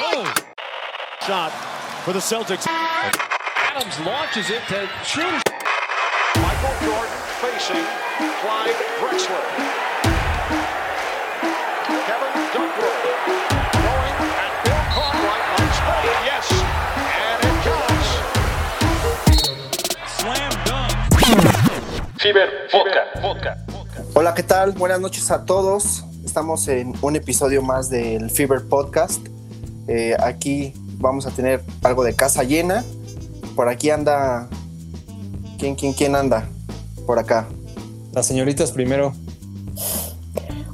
Shot for the Celtics. Adams launches it to shoot. Michael Jordan facing Clyde Drexler. Kevin Duckworth going and Bill Cartwright on spot. Yes, and it counts. Slam dunk. Fever Vodka. Hola, ¿qué tal? Buenas noches a todos. Estamos en un episodio más del Fever Podcast. Eh, aquí vamos a tener algo de casa llena. Por aquí anda. ¿Quién, quién, quién anda? Por acá. Las señoritas primero.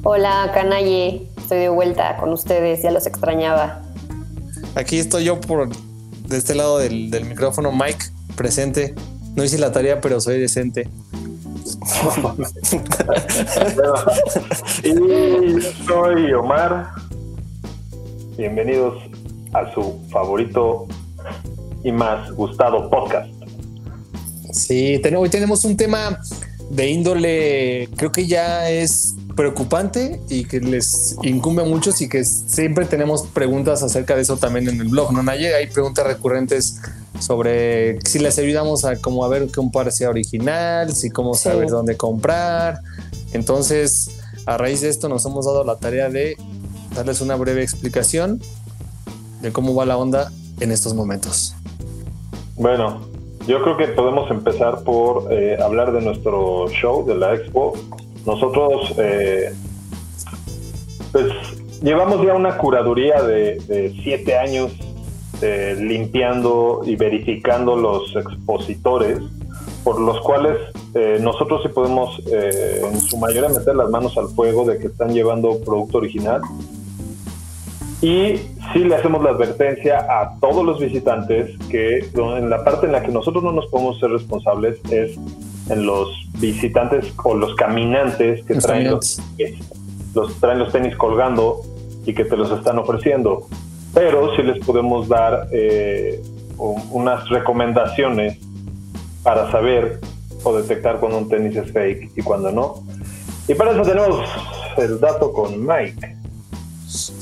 Hola, Canaye. Estoy de vuelta con ustedes, ya los extrañaba. Aquí estoy yo por de este lado del, del micrófono, Mike, presente. No hice la tarea, pero soy decente. Y soy Omar. Bienvenidos a su favorito y más gustado podcast. Sí, ten- hoy tenemos un tema de índole, creo que ya es preocupante y que les incumbe a muchos y que siempre tenemos preguntas acerca de eso también en el blog, ¿no, Naye? Hay preguntas recurrentes sobre si les ayudamos a como a ver que un par sea original, si cómo Sí. saber dónde comprar. Entonces, a raíz de esto nos hemos dado la tarea de darles una breve explicación de cómo va la onda en estos momentos. Bueno, yo creo que podemos empezar por eh, hablar de nuestro show, de la expo. Nosotros, eh, pues, llevamos ya una curaduría de, de siete años eh, limpiando y verificando los expositores, por los cuales eh, nosotros sí podemos eh, en su mayoría meter las manos al fuego de que están llevando producto original. Y sí le hacemos la advertencia a todos los visitantes que en la parte en la que nosotros no nos podemos ser responsables es en los visitantes o los caminantes que Los traen los, los traen los tenis colgando y que te los están ofreciendo. Pero sí les podemos dar eh, un- unas recomendaciones para saber o detectar cuando un tenis es fake y cuando no. Y para eso tenemos el dato con Mike.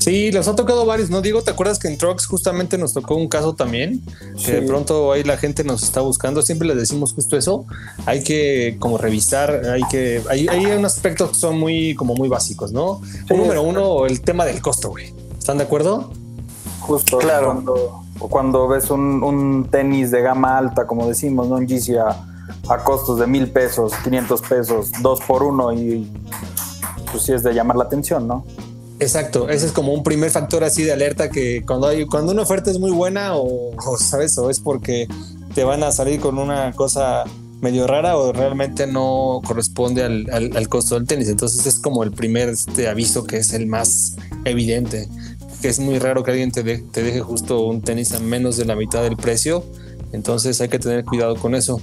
Sí, los ha tocado varios, ¿no? Digo, ¿te acuerdas que en Trucks justamente nos tocó un caso también? Que de pronto ahí la gente nos está buscando, siempre les decimos justo eso. Hay que como revisar, hay que, hay, hay unos aspectos que son muy, como muy básicos, ¿no? Un número uno, el tema del costo, güey. ¿Están de acuerdo? Justo Claro. cuando, cuando ves un, un tenis de gama alta, como decimos, ¿no? un Yeezy a, a costos de mil pesos, 500 pesos, dos por uno y pues sí es de llamar la atención, ¿no? Exacto, ese es como un primer factor así de alerta que cuando hay, cuando una oferta es muy buena o, sabes, o es porque te van a salir con una cosa medio rara o realmente no corresponde al, al- costo del tenis. Entonces es como el primer este, aviso que es el más evidente, que es muy raro que alguien te, de- te deje justo un tenis a menos de la mitad del precio. Entonces hay que tener cuidado con eso.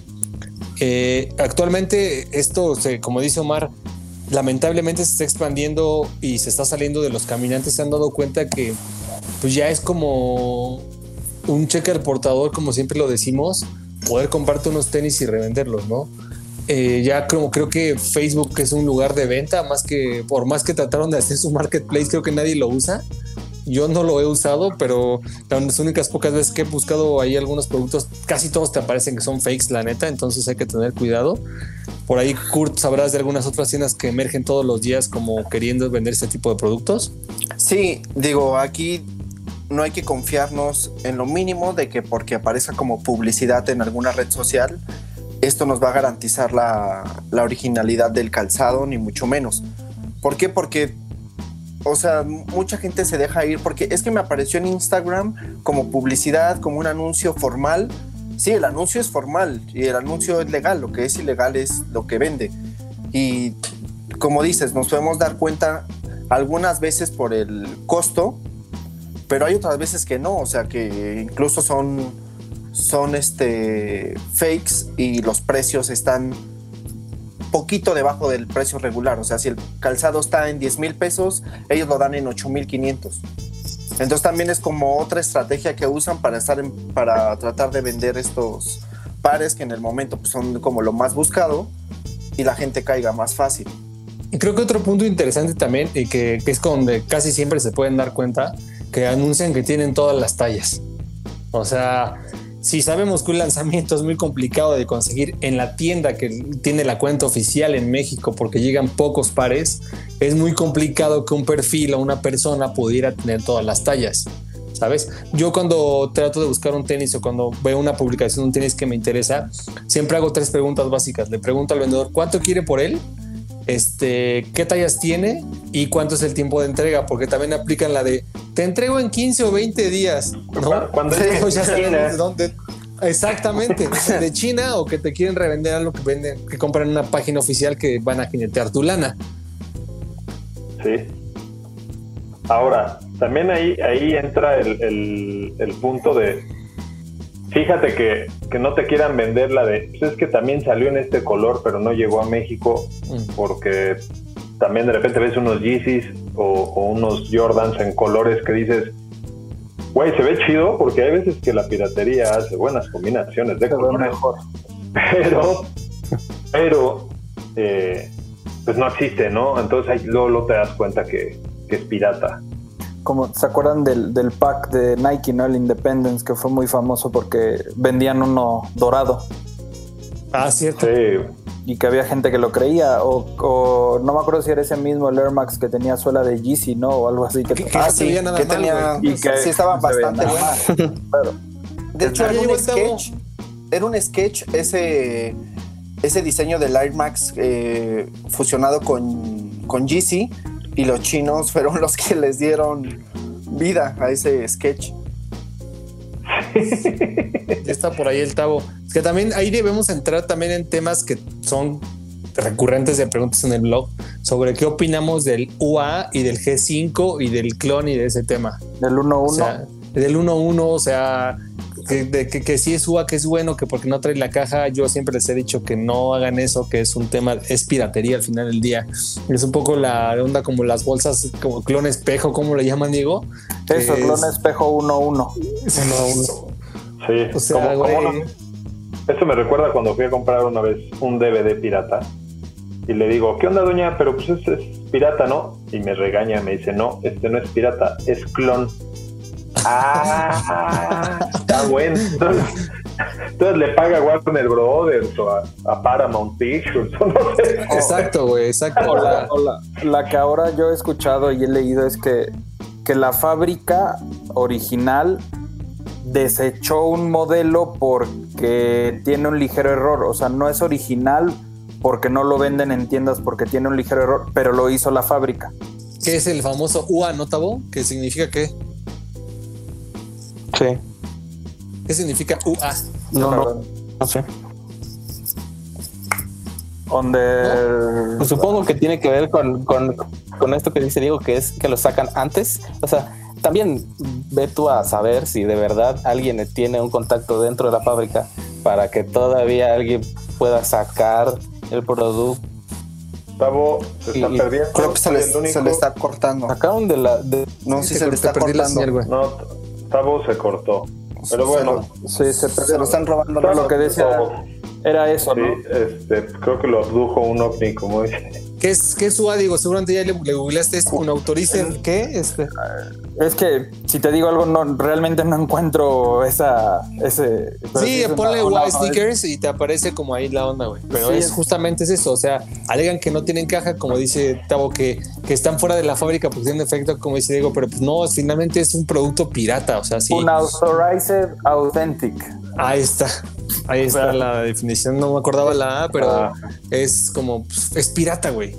Eh, actualmente esto, como dice Omar, lamentablemente se está expandiendo y se está saliendo de los caminantes. Se han dado cuenta que pues ya es como un cheque al portador, como siempre lo decimos, poder comprarte unos tenis y revenderlos, ¿no? Eh, ya como creo que Facebook es un lugar de venta, más que por más que trataron de hacer su marketplace, creo que nadie lo usa. Yo no lo he usado, pero las únicas pocas veces que he buscado ahí algunos productos, casi todos te aparecen que son fakes, la neta, entonces hay que tener cuidado. Por ahí, Kurt, sabrás de algunas otras tiendas que emergen todos los días como queriendo vender este tipo de productos. Sí, digo, aquí no hay que confiarnos en lo mínimo de que porque aparezca como publicidad en alguna red social, esto nos va a garantizar la, la originalidad del calzado, ni mucho menos. ¿Por qué? Porque, o sea, mucha gente se deja ir porque es que me apareció en Instagram como publicidad, como un anuncio formal. Sí, el anuncio es formal y el anuncio es legal, lo que es ilegal es lo que vende. Y como dices, nos podemos dar cuenta algunas veces por el costo, pero hay otras veces que no, o sea que incluso son, son este, fakes y los precios están poquito debajo del precio regular, o sea, si el calzado está en 10 mil pesos, ellos lo dan en 8 mil 500. Entonces también es como otra estrategia que usan para, estar para tratar de vender estos pares que en el momento pues, son como lo más buscado y la gente caiga más fácil. Y creo que otro punto interesante también y que, que es donde casi siempre se pueden dar cuenta que anuncian que tienen todas las tallas. O sea, si sabemos que un lanzamiento es muy complicado de conseguir en la tienda que tiene la cuenta oficial en México porque llegan pocos pares, es muy complicado que un perfil o una persona pudiera tener todas las tallas. ¿Sabes? Yo cuando trato de buscar un tenis o cuando veo una publicación de un tenis que me interesa, siempre hago tres preguntas básicas. Le pregunto al vendedor cuánto quiere por él, este, qué tallas tiene y cuánto es el tiempo de entrega, porque también aplican la de te entrego en 15 o 20 días, ¿no? Cuando ya sabemos dónde- Exactamente, de China o que te quieren revender algo que venden, que compran en una página oficial que van a jinetear tu lana. Sí. Ahora, también ahí, ahí entra el, el- el punto de, fíjate que, que no te quieran vender la de, pues es que también salió en este color, pero no llegó a México, Mm. porque también de repente ves unos Yeezys o, o unos Jordans en colores que dices, güey, se ve chido, porque hay veces que la piratería hace buenas combinaciones de colores mejor. pero, pero, eh, pues no existe, ¿no? Entonces ahí luego, luego te das cuenta que, que es pirata. Como, ¿Se acuerdan del, del pack de Nike, ¿no? El Independence, que fue muy famoso porque vendían uno dorado Ah, cierto. Sí, y que había gente que lo creía. O, o no me acuerdo si era ese mismo el Air Max que tenía suela de Yeezy, ¿no? O algo así. Que Que- que no se veía nada que mal, tenía. Y que sí estaba bastante buena. Pero- De hecho, era un sketch. Era un sketch ese, ese diseño del Air Max eh, fusionado con, con Yeezy y los chinos fueron los que les dieron vida a ese sketch. Está por ahí el tabo. Es que también ahí debemos entrar también en temas que son recurrentes de preguntas en el blog sobre qué opinamos del UA y del G5 y del clon y de ese tema. Del 1-1. O sea, del 1-1, o sea, que, de, que, que sí es UA, que es bueno, que porque no trae la caja, yo siempre les he dicho que no hagan eso, que es un tema, es piratería al final del día. Es un poco la onda como las bolsas, como clon espejo, como le llaman, Diego. Eso, es- clon espejo 1-1. es uno a uno. sí. O sea, Como- como güey. una- eso me recuerda cuando fui a comprar una vez un DVD pirata y le digo, ¿qué onda, doña? Pero pues es, es pirata, ¿no? Y me regaña, me dice, no, este no es pirata, es clon. Ah, está bueno. Entonces, entonces le paga a Warner Brothers o a, a Paramount Pictures, no sé. Exacto, güey, exacto. O la, o la- la que ahora yo he escuchado y he leído es que, que la fábrica original desechó un modelo porque tiene un ligero error. O sea, no es original porque no lo venden en tiendas porque tiene un ligero error, pero lo hizo la fábrica. ¿Qué es el famoso UA, no, Tabo? ¿Qué significa qué? Sí. ¿Qué significa UA? No, no, no sé. Donde Pues supongo que tiene que ver con, con, con esto que dice Diego, que es que lo sacan antes. O sea, también ve tú a saber si de verdad alguien tiene un contacto dentro de la fábrica para que todavía alguien pueda sacar el producto. Gustavo, se está Y- perdiendo. Creo que se, Soy les- el único- se le está cortando. Sacaron de la. de- No, Sí, se le está cortando. señal. No, Gustavo se cortó. Pero bueno, sí, se Se lo están robando. Lo que decía Gustavo, era eso, sí, ¿no? este, creo que lo abdujo un ovni, como dice. ¿Qué es, qué es UA? Digo, seguramente ya le, le googleaste. ¿Es un autorice? ¿Qué? Este. Es que si te digo algo, no realmente no encuentro esa ese. Sí, una- ponle una- UA stickers y te aparece como ahí la onda, güey. Pero Sí, es es- justamente es eso. O sea, alegan que no tienen caja, como dice Tavo, que, que están fuera de la fábrica porque tienen efecto, como dice Diego, pero pues no, finalmente es un producto pirata. O sea, sí. Un authorized authentic. Ahí está. Ahí está la definición. No me acordaba la A, pero Ah. es como, pues, es pirata, güey.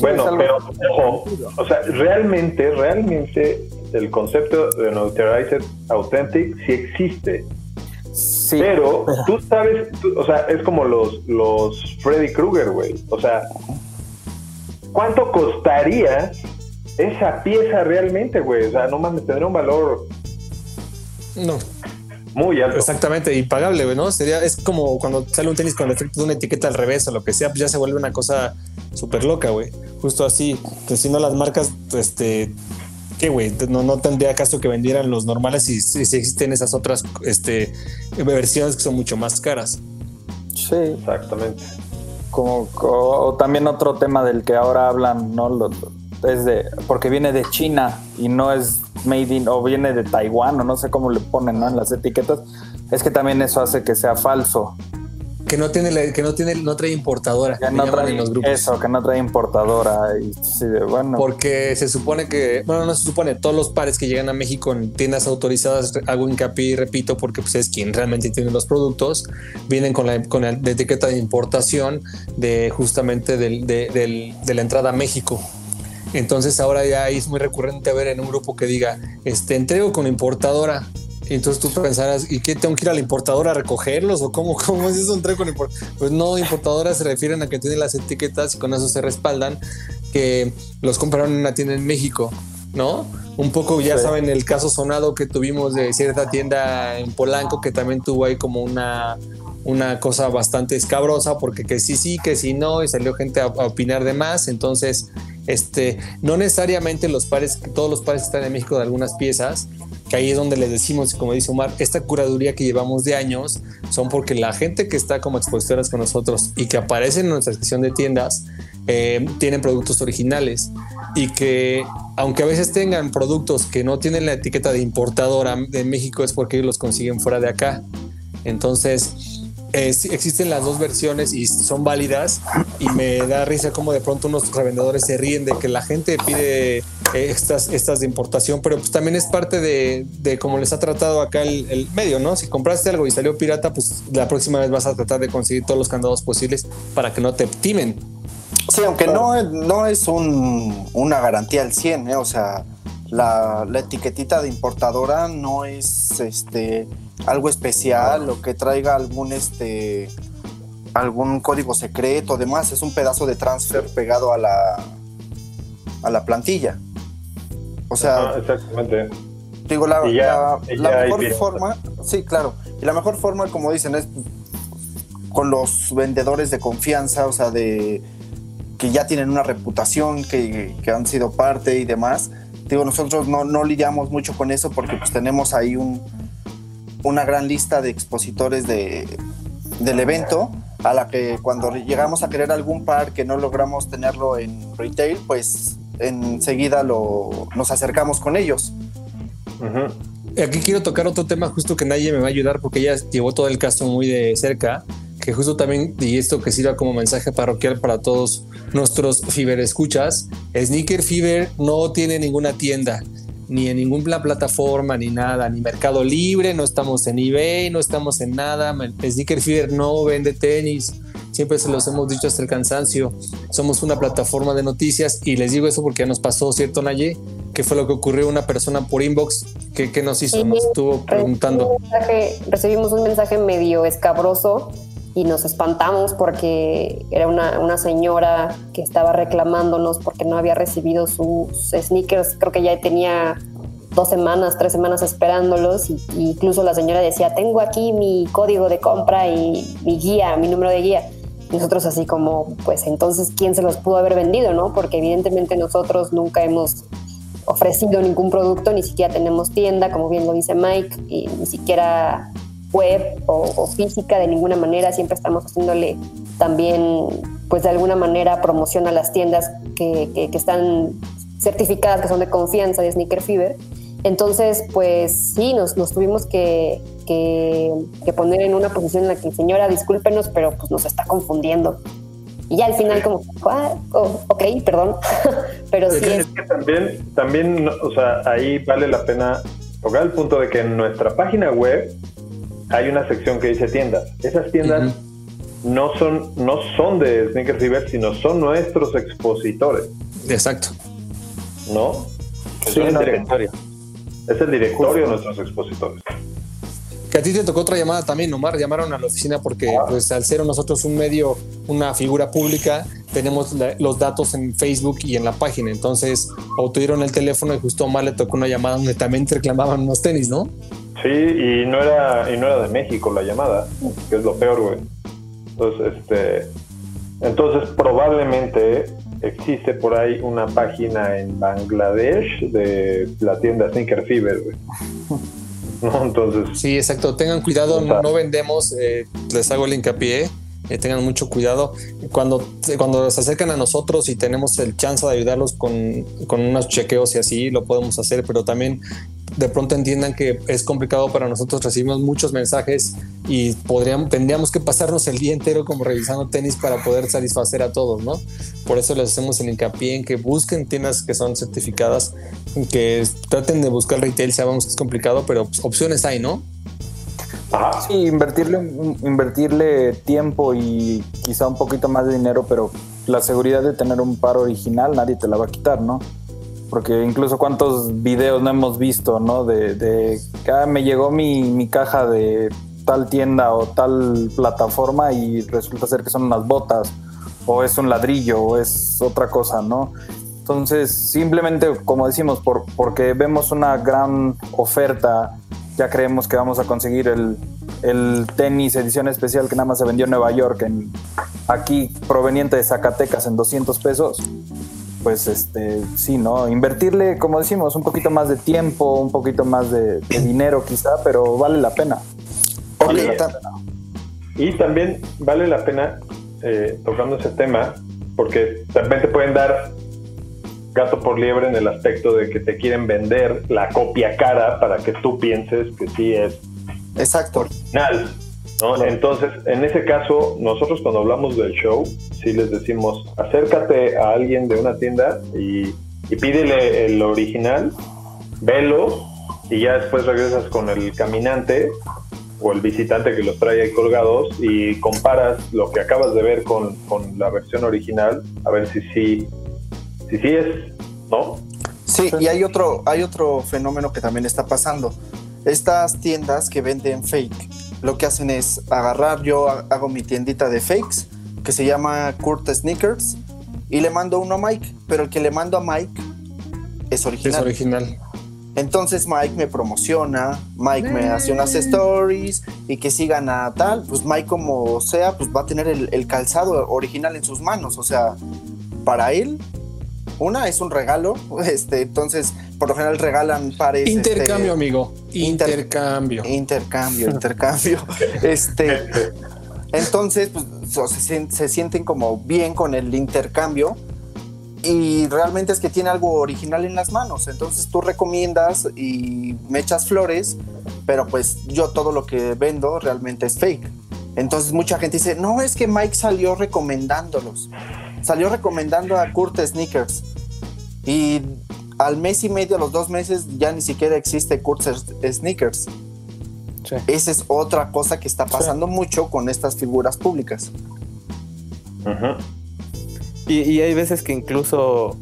Bueno, pero ojo, o sea, realmente, realmente el concepto de Unauthorized Authentic sí existe. Sí, Pero tú sabes, tú- o sea, es como los, los Freddy Krueger, güey. O sea, ¿cuánto costaría esa pieza realmente, güey? O sea, no mames, tendría un valor No, muy alto. exactamente, impagable, ¿no? Sería, es como cuando sale un tenis con el efecto de una etiqueta al revés o lo que sea, pues ya se vuelve una cosa súper loca, güey. Justo así. Pues si no las marcas, este. ¿Qué, güey? No, no tendría caso que vendieran los normales si, si, si existen esas otras este, versiones que son mucho más caras. sí. Exactamente. Como, o, o también otro tema del que ahora hablan, ¿no? Lo- es de, porque viene de China y no es made in o viene de Taiwán o no sé cómo le ponen ¿no? en las etiquetas, es que también eso hace que sea falso. Que no tiene, la- que no tiene, no trae importadora. Que no trae en los grupos. eso, que no trae importadora. Y, sí, bueno, Porque se supone que, bueno, no se supone, todos los pares que llegan a México en tiendas autorizadas, hago hincapié y repito, porque pues es quien realmente tiene los productos, vienen con la, con la etiqueta de importación de justamente del- de, del- de la entrada a México. Entonces ahora ya es muy recurrente ver en un grupo que diga, este, entrego con importadora. Y entonces tú pensarás, ¿y qué tengo que ir a la importadora a recogerlos? ¿O cómo, cómo es eso entrego con importadora? Pues no, importadoras se refieren a que tienen las etiquetas y con eso se respaldan que los compraron en una tienda en México, ¿no? Un poco ya Sí. saben el caso sonado que tuvimos de cierta tienda en Polanco que también tuvo ahí como una, una cosa bastante escabrosa porque que sí, sí, que sí, no, y salió gente a, a opinar de más. Entonces, este, no necesariamente los pares, todos los pares están en México de algunas piezas, que ahí es donde les decimos, como dice Omar, esta curaduría que llevamos de años son porque la gente que está como expositoras con nosotros y que aparece en nuestra sección de tiendas eh, tienen productos originales y que aunque a veces tengan productos que no tienen la etiqueta de importadora de México es porque ellos los consiguen fuera de acá. Entonces, eh, existen las dos versiones y son válidas y me da risa como de pronto unos revendedores se ríen de que la gente pide eh, estas, estas de importación, pero pues también es parte de, de cómo les ha tratado acá el, medio, ¿no? Si compraste algo y salió pirata, pues la próxima vez vas a tratar de conseguir todos los candados posibles para que no te timen. Sí, aunque no, no es un- una garantía al 100, ¿eh? o sea, la, la etiquetita de importadora no es este algo especial o que traiga algún este algún código secreto, demás, es un pedazo de transfer pegado a la a la plantilla. O sea, Ah, exactamente. Digo, la, ya- la- la mejor forma, sí, claro. Y la mejor forma, como dicen, es con los vendedores de confianza, o sea, de que ya tienen una reputación, que, que han sido parte y demás. Digo, nosotros no, no lidiamos mucho con eso porque pues tenemos ahí un, una gran lista de expositores de, del evento a la que cuando llegamos a querer algún par que no logramos tenerlo en retail, pues enseguida lo, nos acercamos con ellos. Ujú. Aquí quiero tocar otro tema justo que nadie me va a ayudar porque ella llevó todo el caso muy de cerca, que justo también, y esto que sirva como mensaje parroquial para todos nuestros Fever escuchas, Sneaker Fever no tiene ninguna tienda, ni en ninguna plataforma, ni nada, ni Mercado Libre, no estamos en eBay, no estamos en nada, Sneaker Fever no vende tenis, siempre se los hemos dicho hasta el cansancio, somos una plataforma de noticias y les digo eso porque ya nos pasó, ¿cierto Naye? ¿Qué fue lo que ocurrió? Una persona por inbox, ¿qué, qué nos hizo? Nos estuvo preguntando. Un mensaje- recibimos un mensaje medio escabroso y nos espantamos porque era una, una señora que estaba reclamándonos porque no había recibido sus sneakers. Creo que ya tenía dos semanas, tres semanas esperándolos y, y incluso la señora decía, tengo aquí mi código de compra y mi guía, mi número de guía. Nosotros así como, pues entonces, ¿quién se los pudo haber vendido? no? Porque evidentemente nosotros nunca hemos ofrecido ningún producto, ni siquiera tenemos tienda, como bien lo dice Mike, y ni siquiera web o, o física de ninguna manera, siempre estamos haciéndole también, pues de alguna manera, promoción a las tiendas que, que- que están certificadas, que son de confianza de Sneaker Fever. Entonces, pues sí, nos, nos tuvimos que, que- que poner en una posición en la que, señora, discúlpenos, pero pues nos está confundiendo. Y ya al final como, "Ah, oh, ok, perdón, pero sí es Es que también, también, o sea, ahí vale la pena tocar el punto de que en nuestra página web hay una sección que dice tiendas. Esas tiendas no son no son de Sneaker Fever, sino son nuestros expositores, Exacto. ¿no? Sí, es, el directorio. es el directorio de nuestros expositores. Que a ti te tocó otra llamada también, Omar. Llamaron a la oficina porque, pues, al ser nosotros un medio, una figura pública, tenemos la- los datos en Facebook y en la página. Entonces, obtuvieron el teléfono y justo a Omar le tocó una llamada donde también reclamaban unos tenis, ¿no? Sí, y no era y no era de México la llamada, que es lo peor, güey. Entonces, este entonces probablemente existe por ahí una página en Bangladesh de la tienda Sneaker Fever, güey. ¿No? Entonces, Sí, exacto. Tengan cuidado, no, no vendemos, eh, les hago el hincapié. eh, tengan mucho cuidado. Cuando, cuando se acercan a nosotros y tenemos el chance de ayudarlos con, con unos chequeos y así, lo podemos hacer, pero también de pronto entiendan que es complicado para nosotros, recibimos muchos mensajes y podríamos, tendríamos que pasarnos el día entero como revisando tenis para poder satisfacer a todos, ¿no? Por eso les hacemos el hincapié en que busquen tiendas que son certificadas, que traten de buscar retail, sabemos que es complicado, pero pues, opciones hay, ¿no? Ajá. Sí, invertirle, invertirle tiempo y quizá un poquito más de dinero, pero la seguridad de tener un par original nadie te la va a quitar, ¿no? Porque incluso cuántos videos no hemos visto, ¿no? De, de ah, me llegó mi, mi caja de tal tienda o tal plataforma y resulta ser que son unas botas o es un ladrillo o es otra cosa, ¿no? Entonces, simplemente, como decimos, por, porque vemos una gran oferta, ya creemos que vamos a conseguir el, el tenis edición especial que nada más se vendió en Nueva York, en, aquí proveniente de Zacatecas en 200 pesos. Pues este, sí, ¿no? Invertirle, como decimos, un poquito más de tiempo, un poquito más de, de dinero quizá, pero vale la pena. Vale la pena. Y también vale la pena, eh, tocando ese tema, porque también te pueden dar gato por liebre en el aspecto de que te quieren vender la copia cara para que tú pienses que sí es Exacto. original. ¿No? Entonces, en ese caso, nosotros cuando hablamos del show, sí les decimos, acércate a alguien de una tienda y, y pídele el original, velo y ya después regresas con el caminante o el visitante que los trae ahí colgados y comparas lo que acabas de ver con, con la versión original, a ver si sí si, sí es, ¿no? Sí, y hay otro, hay otro fenómeno que también está pasando. Estas tiendas que venden fake, lo que hacen es agarrar, yo ha- hago mi tiendita de fakes, que se llama Kurt Sneakers, y le mando uno a Mike, pero el que le mando a Mike es Es original. original. Entonces Mike me promociona, Mike me hace unas stories y que sigan a tal, pues Mike como sea, pues va a tener el, el calzado original en sus manos, o sea, para él, una es un regalo, este, entonces por lo general regalan pares. Intercambio, este, amigo. inter- Intercambio. Intercambio, intercambio. este, entonces, pues se, se sienten como bien con el intercambio y realmente es que tiene algo original en las manos. Entonces tú recomiendas y me echas flores, pero pues yo todo lo que vendo realmente es fake. Entonces mucha gente dice, no, es que Mike salió recomendándolos. Salió recomendando a Kurt Sneakers. Y al mes y medio, a los dos meses, ya ni siquiera existe Kurt Sneakers. Sí. Esa es otra cosa que está pasando mucho con estas figuras públicas. Y, y hay veces que incluso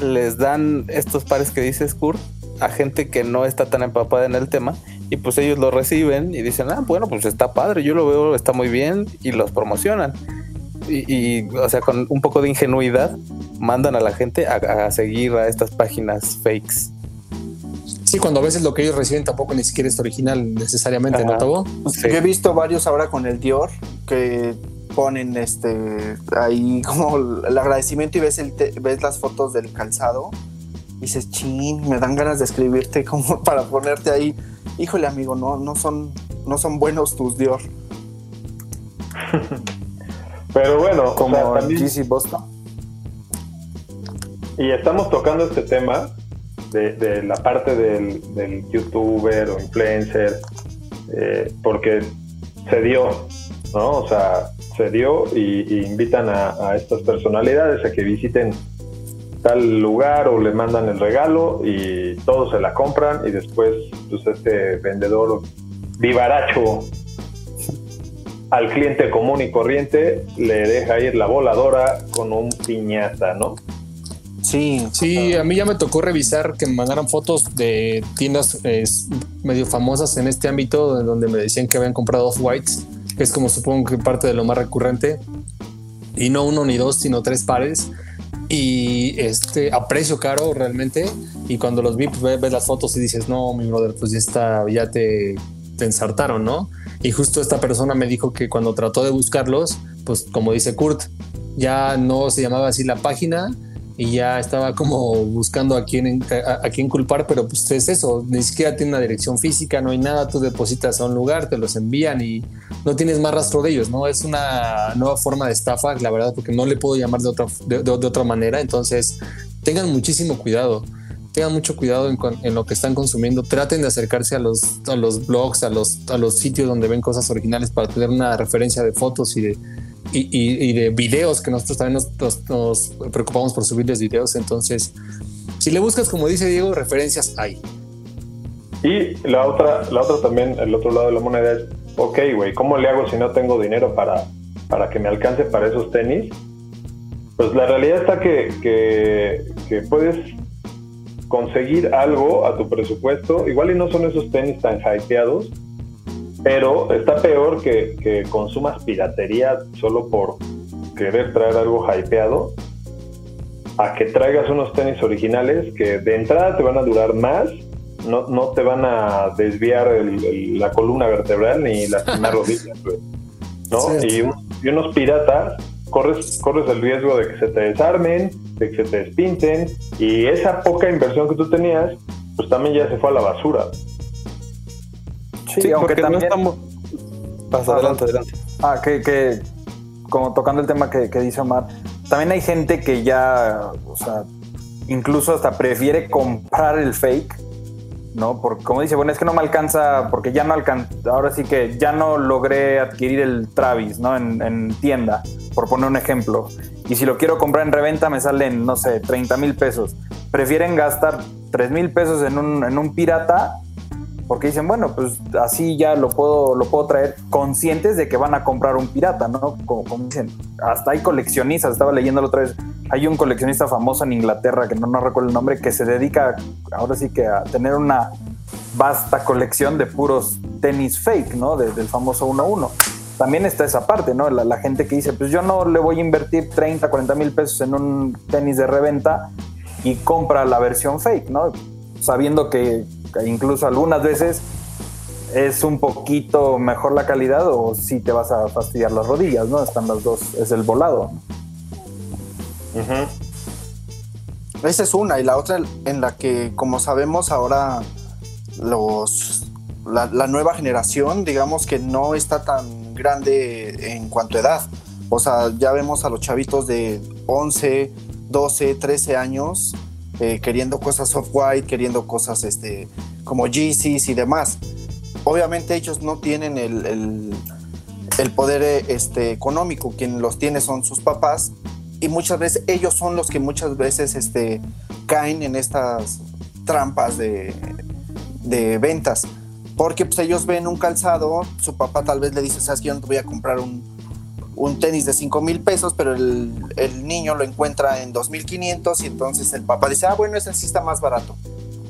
les dan estos pares que dices, Kurt, a gente que no está tan empapada en el tema. Y pues ellos lo reciben y dicen, ah, bueno, pues está padre, yo lo veo, está muy bien, y los promocionan. Y, y, o sea, con un poco de ingenuidad, mandan a la gente a, a seguir a estas páginas fakes. Sí, cuando a veces lo que ellos reciben tampoco ni siquiera es original necesariamente, ¿no, Ajá. Tabo? Sí. Yo he visto varios ahora con el Dior que ponen este ahí como el agradecimiento y ves, el te- ves las fotos del calzado y dices, chin, me dan ganas de escribirte como para ponerte ahí. Híjole, amigo, no, no son, no son buenos tus Dior. Pero bueno, Como o sea, también- GC Boston. Y estamos tocando este tema de, de la parte del, del youtuber o influencer, eh, porque se dio, ¿no? O sea, se dio y, y invitan a, a estas personalidades a que visiten tal lugar o le mandan el regalo y todos se la compran y después pues este vendedor vivaracho al cliente común y corriente le deja ir la voladora con un piñata, ¿no? Sí, Sí, a mí ya me tocó revisar que me mandaran fotos de tiendas eh, medio famosas en este ámbito, donde me decían que habían comprado off-whites, que es como supongo que parte de lo más recurrente, y no uno ni dos, sino tres pares. Y este a precio caro realmente. Y cuando los vi, pues ve- ves las fotos y dices, no, mi brother, pues ya está, ya te, te ensartaron, ¿no? Y justo esta persona me dijo que cuando trató de buscarlos, pues como dice Kurt, ya no se llamaba así la página y ya estaba como buscando a quién, a, a quién culpar, pero pues es eso, ni siquiera tiene una dirección física, no hay nada, tú depositas a un lugar, te los envían y no tienes más rastro de ellos, ¿no? Es una nueva forma de estafa, la verdad, porque no le puedo llamar de otra, de, de- de otra manera. Entonces, tengan muchísimo cuidado. Tengan mucho cuidado en, lo que están consumiendo. Traten de acercarse a los, a los blogs, a los, a los sitios donde ven cosas originales para tener una referencia de fotos y de, y, de videos, que nosotros también nos, nos- preocupamos por subirles videos. Entonces, si le buscas, como dice Diego, referencias hay. Y la otra, la otra también, el otro lado de la moneda es, ok, güey, ¿cómo le hago si no tengo dinero para, para que me alcance para esos tenis? Pues la realidad está que, que puedes conseguir algo a tu presupuesto, igual y no son esos tenis tan hypeados, pero está peor que, que consumas piratería solo por querer traer algo hypeado a que traigas unos tenis originales que de entrada te van a durar más, no, no te van a desviar el- el- la columna vertebral ni lastimar güey. ¿no? Y, y unos piratas, corres, corres el riesgo de que se te desarmen, de que se te despinten, y esa poca inversión que tú tenías, pues también ya se fue a la basura. Sí, aunque porque también... no estamos. Pasa, adelante, adelante. Ah, que, que como tocando el tema que, que dice Omar, también hay gente que ya, o sea, incluso hasta prefiere comprar el fake, ¿no? Porque como dice, bueno, es que no me alcanza, porque ya no alcanza, ahora sí que ya no logré adquirir el Travis, ¿no? En, en tienda, por poner un ejemplo. Y si lo quiero comprar en reventa me salen, no sé, 30 mil pesos. Prefieren gastar 3 mil pesos en un, en un pirata porque dicen, bueno, pues así ya lo puedo, lo puedo traer conscientes de que van a comprar un pirata, ¿no? Como, como dicen, hasta hay coleccionistas, estaba leyéndolo otra vez, hay un coleccionista famoso en Inglaterra, que no, no recuerdo el nombre, que se dedica ahora sí que a tener una vasta colección de puros tenis fake, ¿no? De- del famoso 1-1. También está esa parte, ¿no? La, la gente que dice, pues yo no le voy a invertir 30, 40 mil pesos en un tenis de reventa y compra la versión fake, ¿no? Sabiendo que incluso algunas veces es un poquito mejor la calidad o si te vas a fastidiar las rodillas, ¿no? Están las dos, es el volado. Esa es una. Y la otra en la que, como sabemos, ahora los la, nueva generación, digamos que no está tan grande en cuanto a edad. O sea, ya vemos a los chavitos de 11, 12, 13 años eh, queriendo cosas off-white, queriendo cosas este, como Yeezys y demás. Obviamente ellos no tienen el, el- el poder eh, este, económico, quien los tiene son sus papás y muchas veces ellos son los que muchas veces este, caen en estas trampas de, de ventas. Porque pues, ellos ven un calzado, su papá tal vez le dice, sabes que yo no te voy a comprar un, un tenis de 5 mil pesos, pero el, niño lo encuentra en 2.500 y entonces el papá dice, ah, bueno, ese sí está más barato.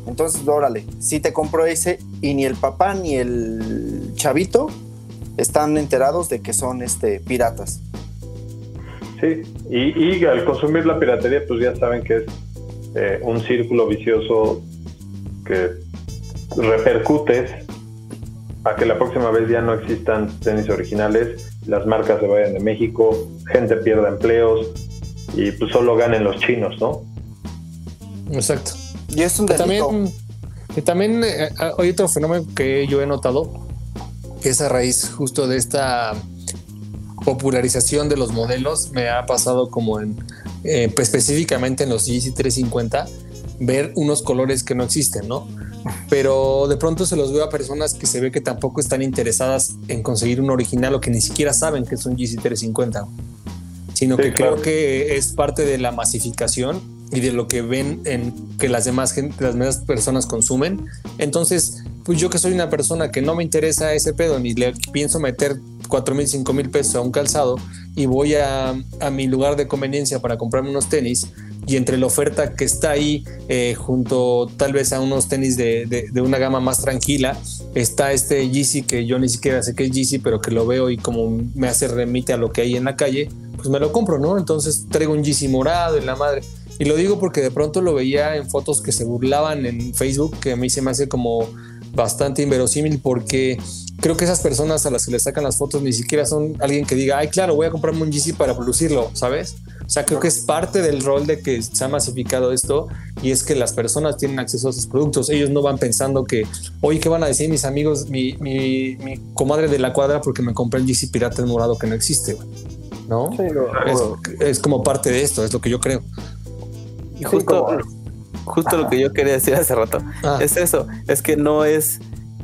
Entonces, órale, sí te compro ese y ni el papá ni el chavito están enterados de que son este, piratas. Sí, y, y al consumir la piratería, pues ya saben que es eh, un círculo vicioso que repercutes a que la próxima vez ya no existan tenis originales, las marcas se vayan de México, gente pierda empleos y pues solo ganen los chinos, ¿no? Exacto. Y es un delito. también, que también eh, hay otro fenómeno que yo he notado, que es a raíz justo de esta popularización de los modelos, me ha pasado como en, eh, pues, específicamente en los Yeezy 350, ver unos colores que no existen, ¿no? Pero de pronto se los veo a personas que se ve que tampoco están interesadas en conseguir un original o que ni siquiera saben que es un Yeezy 350, sino Sí, que claro. creo que es parte de la masificación y de lo que ven en que las demás gente, las demás personas consumen. Entonces, pues yo que soy una persona que no me interesa ese pedo ni le pienso meter cuatro mil, cinco mil pesos a un calzado y voy a, a mi lugar de conveniencia para comprarme unos tenis y entre la oferta que está ahí eh, junto tal vez a unos tenis de, de- de una gama más tranquila está este Yeezy que yo ni siquiera sé qué es Yeezy pero que lo veo y como me hace remite a lo que hay en la calle pues me lo compro no entonces traigo un Yeezy morado en la madre. Y lo digo porque de pronto lo veía en fotos que se burlaban en Facebook que a mí se me hace como bastante inverosímil porque creo que esas personas a las que le sacan las fotos ni siquiera son alguien que diga, ay, claro, voy a comprarme un Yeezy para producirlo, ¿sabes? O sea, creo que es parte del rol de que se ha masificado esto y es que las personas tienen acceso a esos productos. Ellos no van pensando que, oye, ¿qué van a decir mis amigos, mi, mi, mi comadre de la cuadra porque me compré el GC Pirata en morado que no existe, güey? ¿No? es, es como parte de esto, es lo que yo creo. Y justo, justo lo que yo quería decir hace rato Ah. es eso, es que no es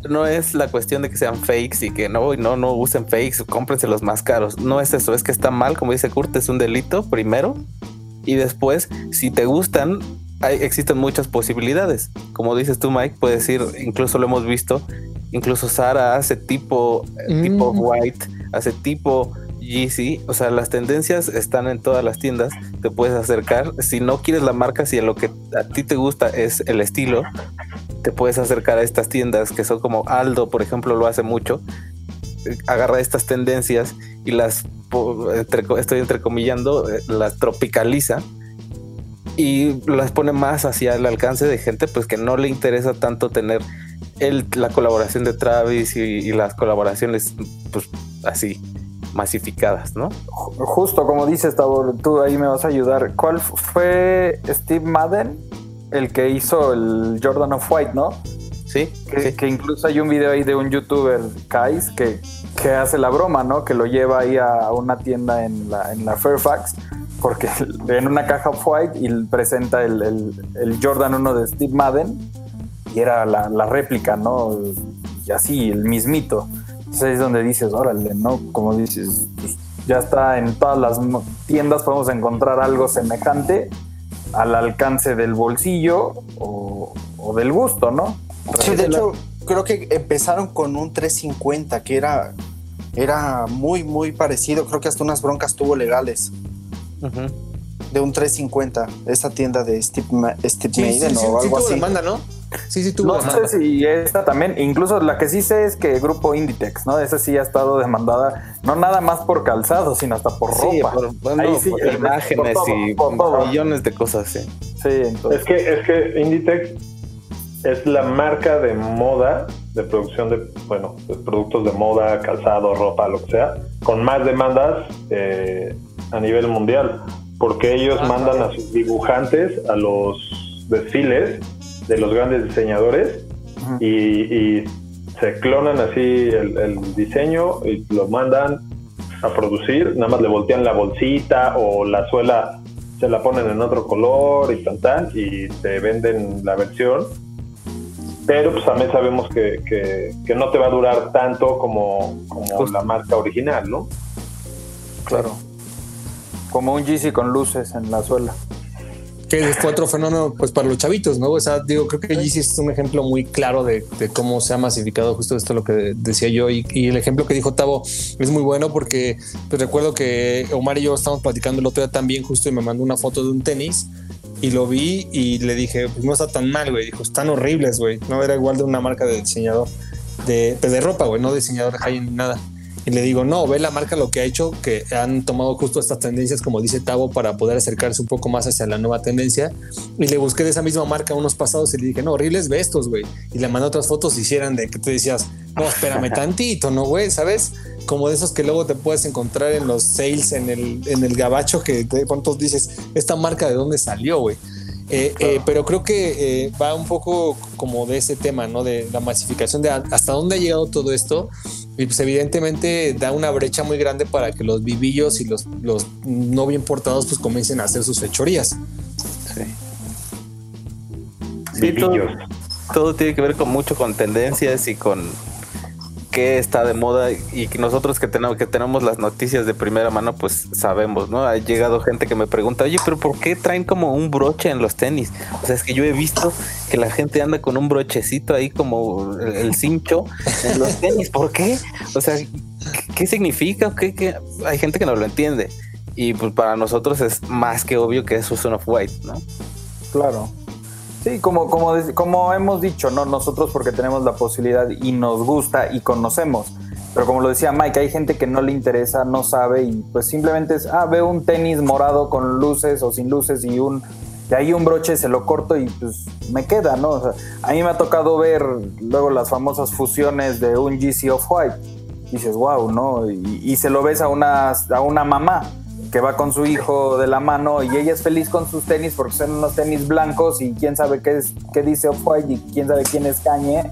no es la cuestión de que sean fakes y que no no no usen fakes, cómprense los más caros. No es eso, es que está mal, como dice Kurt, es un delito primero y después si te gustan hay, existen muchas posibilidades. Como dices tú, Mike, puedes ir, incluso lo hemos visto, incluso Sara hace tipo, Mm. tipo white, hace tipo GC, o sea, las tendencias están en todas las tiendas, te puedes acercar. Si no quieres la marca, si a lo que a ti te gusta es el estilo, te puedes acercar a estas tiendas que son como Aldo, por ejemplo, lo hace mucho. Agarra estas tendencias y las, entre- estoy entrecomillando, eh, las tropicaliza y las pone más hacia el alcance de gente pues que no le interesa tanto tener el, la colaboración de Travis y, y las colaboraciones pues así masificadas, ¿no? Justo como dices, Tabor, tú ahí me vas a ayudar. ¿Cuál fue Steve Madden el que hizo el Jordan of White, no? Sí, Que, sí. que incluso hay un video ahí de un youtuber, Kais, que, que hace la broma, ¿no? Que lo lleva ahí a una tienda en la, en la Fairfax, porque en una caja Off-White y presenta el, el- el Jordan 1 de Steve Madden y era la, la réplica, ¿no? Y así, el mismito. Entonces ahí es donde dices, órale, ¿no? Como dices, pues, ya está en todas las tiendas, podemos encontrar algo semejante al alcance del bolsillo o, o del gusto, ¿no? Sí, de hecho, creo que empezaron con un 350 que era, era muy, muy parecido. Creo que hasta unas broncas tuvo legales de un 350. Esa tienda de Steve, Ma- Steve Sí, sí, Maiden sí, o sí algo así. demanda, ¿no? Sí, sí tuvo No demanda. sé si esta también, incluso la que sí sé es que Grupo Inditex, ¿no? Esa sí ha estado demandada, no nada más por calzado, sino hasta por Sí, ropa. por, bueno, Ahí sí, por por imágenes todo, y por todo. millones de cosas, sí. Sí, entonces. Es que, es que Inditex es la marca de moda, de producción de, bueno, de productos de moda, calzado, ropa, lo que sea, con más demandas eh, a nivel mundial, porque ellos mandan a sus dibujantes a los desfiles de los grandes diseñadores y, y se clonan así el, el diseño y lo mandan a producir, nada más le voltean la bolsita o la suela se la ponen en otro color y tan tan y te venden la versión pero pues también sabemos que, que- que no te va a durar tanto como, como la marca original, ¿no? Claro. Como un Yeezy con luces en la suela. Que fue otro fenómeno pues para los chavitos, ¿no? O sea, digo, creo que Yeezy es un ejemplo muy claro de, cómo se ha masificado justo esto lo que decía yo y, el ejemplo que dijo Tavo es muy bueno porque pues, recuerdo que Omar y yo estábamos platicando el otro día también justo y me mandó una foto de un tenis y lo vi y le dije, pues no está tan mal, güey. Dijo, están horribles, güey. No era igual de una marca de diseñador de, pues, de ropa, güey, no diseñador de high ni nada. Y le digo, no, ve la marca lo que ha hecho, que han tomado justo estas tendencias, como dice Tavo, para poder acercarse un poco más hacia la nueva tendencia. Y le busqué de esa misma marca unos pasados y le dije, no, horribles ve estos, güey. Y le mandé otras fotos hicieran de que tú decías, no, espérame tantito, ¿no, güey? ¿Sabes? Como de esos que luego te puedes encontrar en los sales, en el, en el gabacho, que de pronto dices, esta marca de dónde salió, güey. Eh, eh, pero creo que eh, va un poco como de ese tema, ¿no? De la masificación, de hasta dónde ha llegado todo esto. Y pues evidentemente da una brecha muy grande para que los vivillos y los, los no bien portados pues comiencen a hacer sus fechorías. Sí, todo, Vivillos. todo tiene que ver con mucho con tendencias y con qué está de moda y que nosotros que tenemos que tenemos las noticias de primera mano pues sabemos, ¿no? Ha llegado gente que me pregunta, "Oye, pero ¿por qué traen como un broche en los tenis?" O sea, es que yo he visto que la gente anda con un brochecito ahí como el, el cincho en los tenis, ¿por qué? O sea, ¿qué, qué significa? ¿Qué, qué? Hay gente que no lo entiende. Y pues para nosotros es más que obvio que eso es un off-white, ¿no? Claro. Sí, como, como, como hemos dicho, ¿no? Nosotros porque tenemos la posibilidad y nos gusta y conocemos. Pero como lo decía Mike, hay gente que no le interesa, no sabe y pues simplemente es, ah, veo un tenis morado con luces o sin luces y un de ahí un broche se lo corto y pues me queda, ¿no? A mí me ha tocado ver luego las famosas fusiones de un GC Off-White. Dices, wow, ¿no? Y, y se lo ves a una, a una mamá que va con su hijo de la mano y ella es feliz con sus tenis porque son unos tenis blancos y quién sabe qué, es, qué dice Off-White y quién sabe quién es Kanye,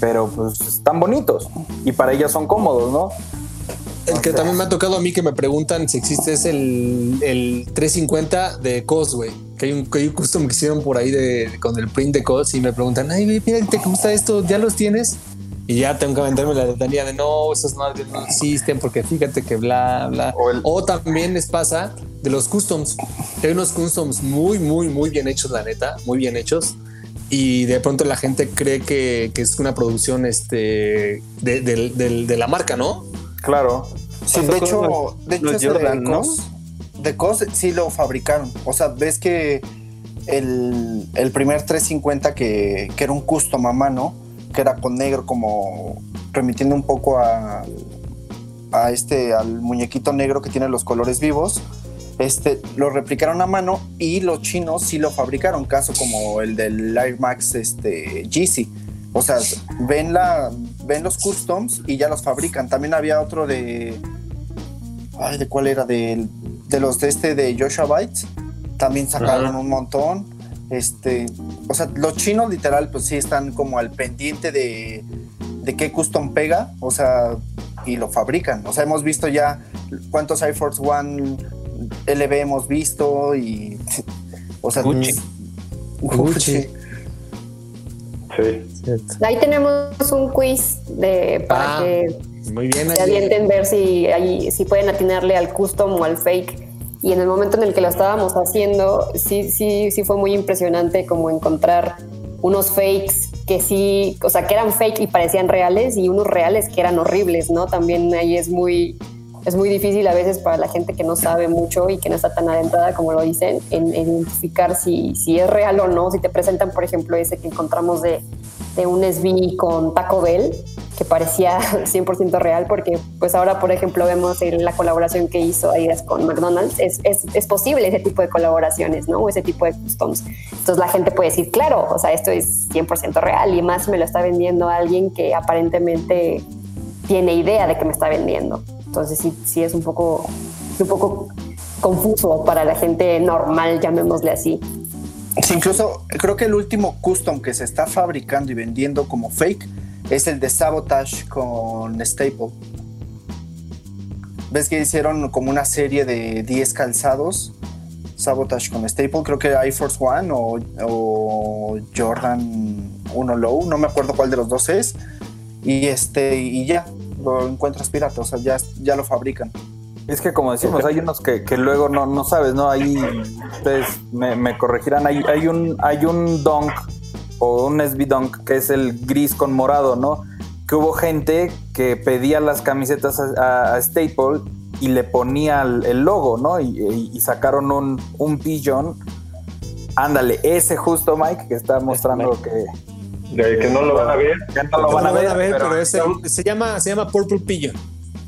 pero pues están bonitos y para ella son cómodos, ¿no? El que también me ha tocado a mí que me preguntan si existe es el, el 350 de COS, güey. Que hay un, que hay un custom que hicieron por ahí de, con el print de COS y me preguntan, ay, mira, ¿te gusta esto? ¿Ya los tienes? Y ya tengo que aventarme la letanía de no, esos no, no existen porque fíjate que bla, bla. O el- O también les pasa de los customs. Hay unos customs muy, muy, muy bien hechos, la neta, muy bien hechos. Y de pronto la gente cree que, que es una producción este, de, del- del- de la marca, ¿no? Claro. Sí, de hecho, los- de hecho Jordan, de ¿no? COS, de COS sí lo fabricaron. O sea, ves que el, el primer 350 que, que era un custom a mano, que era con negro como remitiendo un poco a, a este, al muñequito negro que tiene los colores vivos. Este, lo replicaron a mano y los chinos sí lo fabricaron, caso como el del Air Max este, Yeezy. O sea, ven, la, ven los customs y ya los fabrican. También había otro de. Ay, ¿de cuál era? De, de los de este de Joshua Bites. También sacaron un montón. Este. O sea, los chinos literal, pues sí están como al pendiente de, de qué custom pega. O sea, y lo fabrican. O sea, hemos visto ya cuántos Air Force One LB hemos visto y. O sea, Gucci. Gucci. Sí. Ahí tenemos un quiz de, para Ah, que Muy bien. se avienten ver si, ahí- si pueden atinarle al custom o al fake. Y en el momento en el que lo estábamos haciendo, sí, sí, sí fue muy impresionante como encontrar unos fakes que sí, o sea, que eran fake y parecían reales y unos reales que eran horribles, ¿no? También ahí es muy, es muy difícil a veces para la gente que no sabe mucho y que no está tan adentrada como lo dicen, en, en identificar si, si es real o no. Si te presentan, por ejemplo, ese que encontramos de, de un SB con Taco Bell, que parecía 100% real, porque pues ahora, por ejemplo, vemos la colaboración que hizo Adidas con McDonald's, es, es, es posible ese tipo de colaboraciones, ¿no? O ese tipo de customs. Entonces la gente puede decir, claro, o sea, esto es 100% real y más me lo está vendiendo alguien que aparentemente tiene idea de que me está vendiendo. Entonces sí, sí es un poco, un poco confuso para la gente normal, llamémosle así. Sí, incluso creo que el último custom que se está fabricando y vendiendo como fake es el de Sabotage con Staple. ¿Ves que hicieron como una serie de 10 calzados? Sabotage con Staple, creo que Air Force One o, Jordan 1 Low, no me acuerdo cuál de los dos es. Y este, y ya, lo encuentras pirata, o sea, ya, ya lo fabrican. Es que como decimos, hay unos que, que luego no, no sabes, ¿no? Ahí ustedes me, corregirán, hay, hay un hay un dunk o un SB dunk que es el gris con morado, ¿no? Que hubo gente que pedía las camisetas a, a- a Staple y le ponía el, el logo, ¿no? Y, y- y sacaron un, un pigeon. Ándale, ese justo Mike que está mostrando que, De que no lo van a ver. que no lo van a ver, pero, pero ese- se, llama, se llama Purple Pigeon.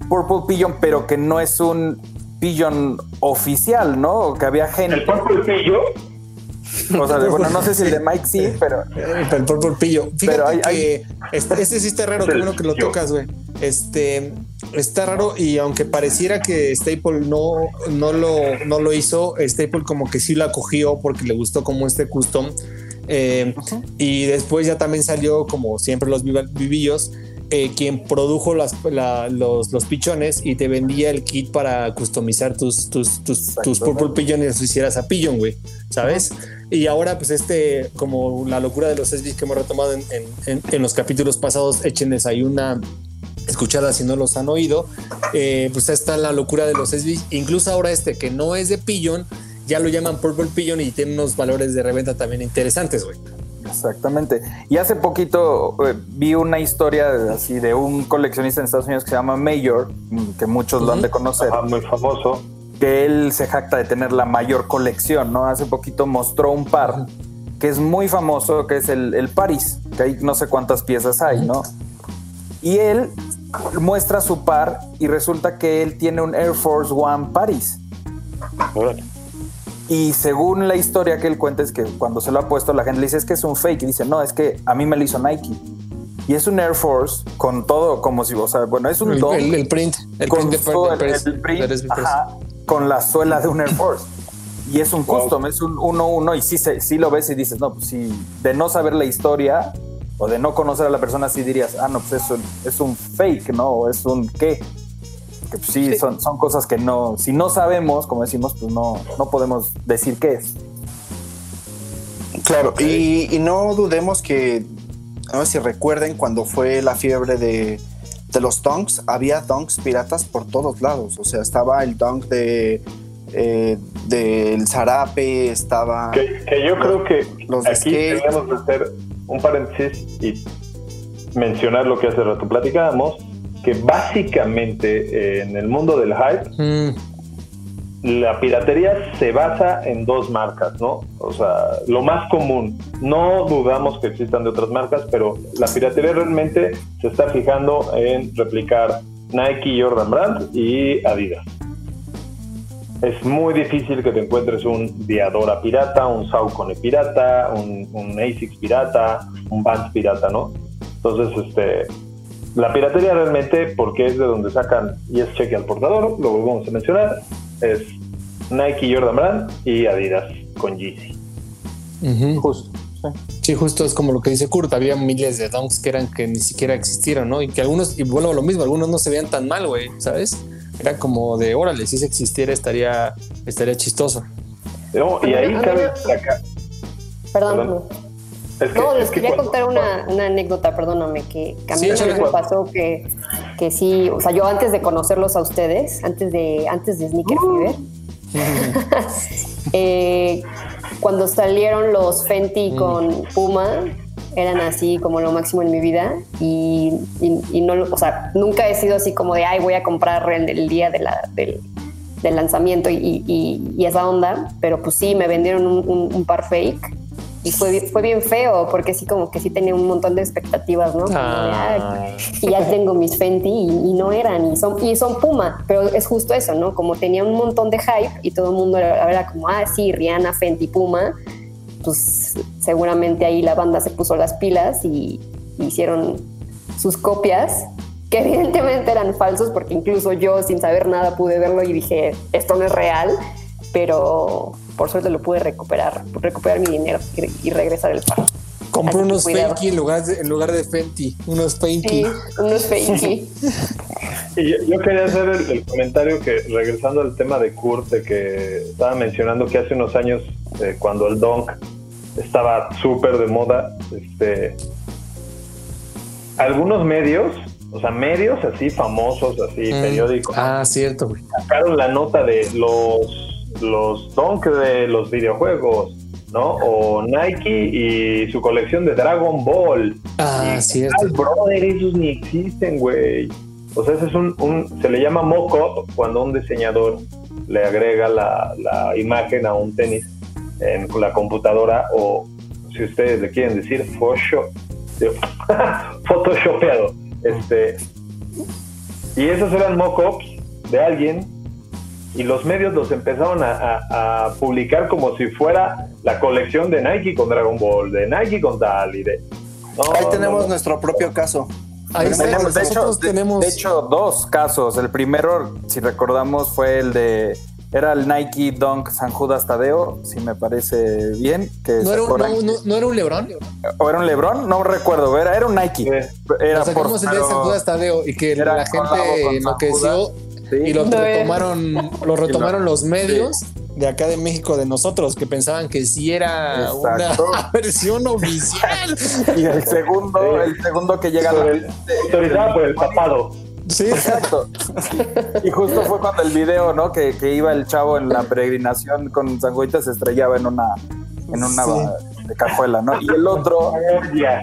Purple Pigeon, pero que no es un pigeon oficial, ¿no? Que había gente. El Purple Pillo. O sea, de- bueno, no sé si el de Mike sí, pero Eh, El Purple Pillo. Fíjate Pero hay- que este, este sí está raro, Es qué bueno que lo tocas, güey. Este está raro y aunque pareciera que Staple no, no, lo, no lo hizo, Staple como que sí lo acogió porque le gustó como este custom. Eh, Y después ya también salió, como siempre, los vivillos, eh, quien produjo las, la- los, los pichones y te vendía el kit para customizar tus, tus, tus, tus Purple Pigeon y los hicieras a Pigeon, güey, ¿sabes? Y ahora, pues, este, como la locura de los SBs que hemos retomado en, en- en- en los capítulos pasados, échenles ahí una escuchada si no los han oído. Eh, pues está la locura de los SBs. Incluso ahora este, que no es de Pigeon, ya lo llaman Purple Pigeon y tiene unos valores de reventa también interesantes, güey. exactamente. Y hace poquito eh, vi una historia de- así de un coleccionista en Estados Unidos que se llama Mayor, que muchos lo han de conocer, Ah, muy famoso. Que él se jacta de tener la mayor colección, ¿no? Hace poquito mostró un par que es muy famoso, que es el, el Paris, que hay no sé cuántas piezas hay, ¿no? Y él muestra su par y resulta que él tiene un Air Force One Paris. Órale. Y según la historia que él cuenta es que cuando se lo ha puesto la gente le dice es que es un fake y dice no, es que a mí me lo hizo Nike. Y es un Air Force con todo como si, o sea, bueno, es un El, el- el print, el con print de todo de el- print, ajá, con la suela de un Air Force. Y es un custom, es un 1-1 y sí, se- sí lo ves y dices, no, pues sí, de no saber la historia o de no conocer a la persona, sí dirías, ah, no, pues es un, es un fake, ¿no? O es un qué. Que pues sí, Son, son cosas que no, si no sabemos, como decimos, pues no, no podemos decir qué es. Claro, y, y no dudemos que, no sé si recuerden cuando fue la fiebre de, de los donks, había donks piratas por todos lados. O sea, estaba el dunk de eh, del zarape, estaba... Que, que yo creo que los de aquí que hacer un paréntesis y mencionar lo que hace rato platicábamos, que básicamente eh, en el mundo del hype Mm, la piratería se basa en dos marcas, ¿no? O sea, lo más común. No dudamos que existan de otras marcas, pero la piratería realmente se está fijando en replicar Nike, Jordan Brand y Adidas. Es muy difícil que te encuentres un Diadora pirata, un Saucony pirata, un, un Asics pirata, un Vans pirata, ¿no? Entonces, este, la piratería realmente, porque es de donde sacan, y es cheque al portador, lo volvemos a mencionar, es Nike, Jordan Brand y Adidas con Yeezy. Justo. Sí, justo es como lo que dice Kurt, había miles de donks que eran que ni siquiera existieron, ¿no? Y que algunos, y vuelvo a lo mismo, algunos no se veían tan mal, güey, ¿sabes? Era como de, órale, si se existiera estaría, estaría chistoso. ¿no? Y ahí cabe destacar. Perdón. Perdón. Es que, No, es les que quería contar una, una anécdota, perdóname, que, que a mí Sí, me pasó que, que sí, o sea, yo antes de conocerlos a ustedes, antes de, antes de Sneaker Fever, eh, cuando salieron los Fenty con Puma, eran así como lo máximo en mi vida y, y- y no, o sea, nunca he sido así como de, ay, voy a comprar el, el día de la- del, del lanzamiento y, y- y esa onda, pero pues sí, me vendieron un, un- un par fake y fue, fue bien feo porque sí como que sí tenía un montón de expectativas, ¿no? Ah. "Ay, y ya tengo mis Fenty y, y no eran y son, y son Puma, pero es justo eso, ¿no? Como tenía un montón de hype y todo el mundo era, era como, ah, sí, Rihanna, Fenty, Puma, pues seguramente ahí la banda se puso las pilas y hicieron sus copias, que evidentemente eran falsos porque incluso yo sin saber nada pude verlo y dije, esto no es real, pero por suerte lo pude recuperar, recuperar mi dinero y, y regresar el par. Compré Así unos. Fakey en lugar de, en lugar de Fenty, unos Fakey. Sí, unos fakey. Y yo, yo quería hacer el, el comentario que, regresando al tema de Kurt, de que estaba mencionando que hace unos años, eh, cuando el Donk estaba súper de moda, este, algunos medios, o sea, medios así famosos, así Mm. periódicos, Ah, cierto, güey. sacaron la nota de los, los Donk de los videojuegos, ¿no? O Nike y su colección de Dragon Ball. Ah, Y, cierto. Brother, esos ni existen, güey. O sea, ese es un, un- se le llama mock-up cuando un diseñador le agrega la, la imagen a un tenis en la computadora o si ustedes le quieren decir Photoshop, photoshopeado. Este, y esos eran mock-ups de alguien y los medios los empezaron a, a- a publicar como si fuera la colección de Nike con Dragon Ball, de Nike con tal y de... No, Ahí tenemos no. nuestro propio caso. Ahí está, Tenemos, de, hecho, nosotros de- tenemos. de hecho, dos casos. El primero, si recordamos, fue el de. Era el Nike Dunk San Judas Tadeo, si me parece bien. Que ¿no, era un, no, no- no era un Lebrón? ¿O era un Lebron? No recuerdo. Era, era un Nike. Sí. Era de pero- San Judas Tadeo y que la gente enloqueció Sí. y lo No, retomaron, lo retomaron los medios de acá de México de nosotros que pensaban que sí era Exacto. una versión oficial. Y el segundo, el segundo que llega Por el- autorizada por el papado. Sí, Exacto. Y justo fue cuando el video, ¿no? Que, que iba el chavo en la peregrinación con Sanguita se estrellaba en una, en una Sí. De cajuela, ¿no? Y el otro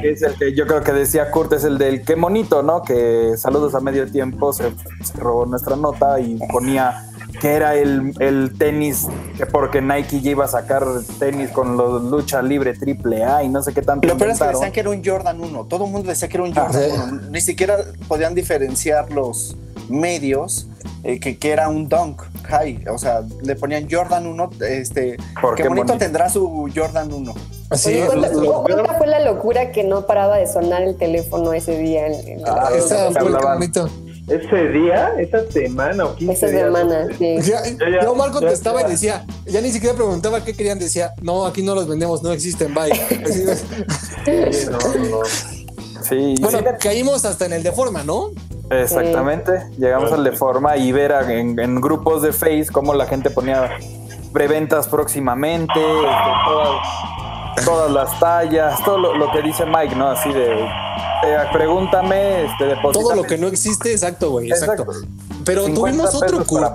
es el que yo creo que decía Kurt, es el del qué monito, ¿no? Que saludos a medio tiempo, se, se robó nuestra nota y ponía que era el, el tenis, que porque Nike ya iba a sacar tenis con los lucha libre triple A y no sé qué tanto. Lo peor es que decían que era un Jordan 1. Todo el mundo decía que era un Ah, Jordan sí. 1. Ni siquiera podían diferenciar los medios eh, que, que era un Dunk High. O sea, le ponían Jordan 1. Este, ¿Por qué qué bonito bonito? tendrá su Jordan 1. así Oye, es. ¿cuánta, lo- cuánta fue la locura que no paraba de sonar el teléfono ese día? en- en- Ah, Esa fue bonito. Ese día, esa semana o 15 Esa días. semana, sí. Ya, contestaba ya, y decía, ya ni siquiera preguntaba qué querían, decía, no, aquí no los vendemos, no existen, bye. Sí, no, no, no. Sí, bueno, sí, caímos hasta en el de forma, ¿no? Exactamente. Llegamos al de forma y ver a- en, en grupos de Face cómo la gente ponía preventas próximamente, este, todas, todas las tallas, todo lo, lo que dice Mike, ¿no? Así de, eh, pregúntame, este. Todo lo que no existe, exacto, güey, exacto. Exacto. Pero 50 tuvimos otro Kurt.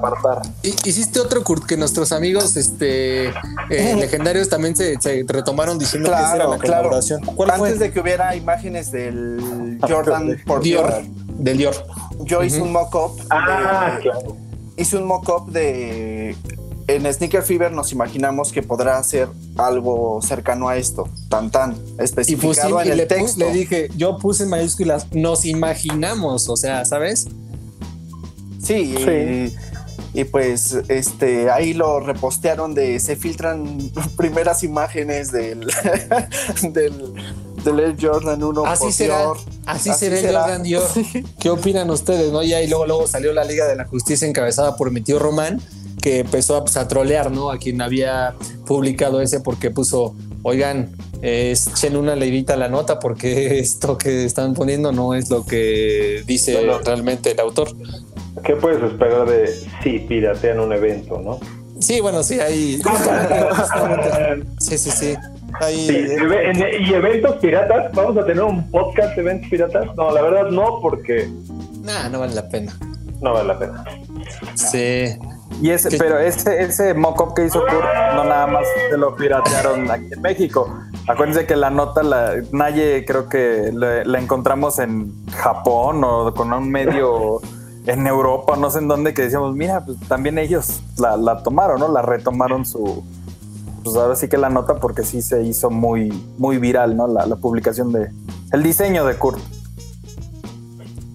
Hiciste otro Kurt que nuestros amigos este, eh, legendarios también se, se retomaron diciendo que esa era Claro, la claro. colaboración. ¿Cuál Antes fue? de que hubiera imágenes del Jordan por Dior. Dior, Del Dior. yo hice un mock-up. Ah, de- claro. hice un mock-up de. En Sneaker Fever nos imaginamos que podrá ser algo cercano a esto, tan tan, Y, especificado en y el le, pu- texto. le dije, yo puse en mayúsculas, nos imaginamos, o sea, ¿sabes? Sí, Sí. Y, y pues este ahí lo repostearon de se filtran primeras imágenes del del, del Air Jordan 1 Así por será, Dior. así, será el Jordan Dior. ¿Qué opinan ustedes? ¿no? Y ahí luego, luego salió la Liga de la Justicia encabezada por mi tío Román, que empezó a, pues, a trolear, ¿no? A quien había publicado ese porque puso, oigan, echen una leidita a la nota porque esto que están poniendo no es lo que dice Bueno. realmente el autor. ¿Qué puedes esperar de si piratean un evento, no? Sí, bueno, sí, ahí. Sí, sí, sí. Ahí. Sí, eve- en- ¿Y eventos piratas? ¿Vamos a tener un podcast de eventos piratas? No, la verdad no, porque Nah, no vale la pena. no vale la pena. Sí. Y ese, ¿Qué? pero ese, ese mock-up que hizo Kurt no nada más se lo piratearon aquí en México. Acuérdense que la nota, la Naye creo que le- la encontramos en Japón o con un medio en Europa, no sé en dónde, que decíamos, mira, pues también ellos la, la tomaron, ¿no? La retomaron su... Pues ahora sí que la nota porque sí se hizo muy, muy viral, ¿no? La, la publicación de... El diseño de Kurt.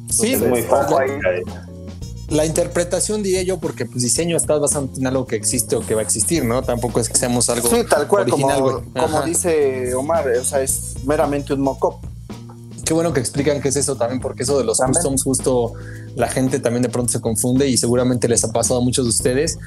Sí, es muy fácil. la, la interpretación diría yo, porque pues diseño estás basado en algo que existe o que va a existir, ¿no? Tampoco es que seamos algo Sí, tal cual, original, como, como dice Omar, o sea, es meramente un mock-up. Qué bueno que explican qué es eso también, porque eso de los También. customs justo la gente también de pronto se confunde y seguramente les ha pasado a muchos de ustedes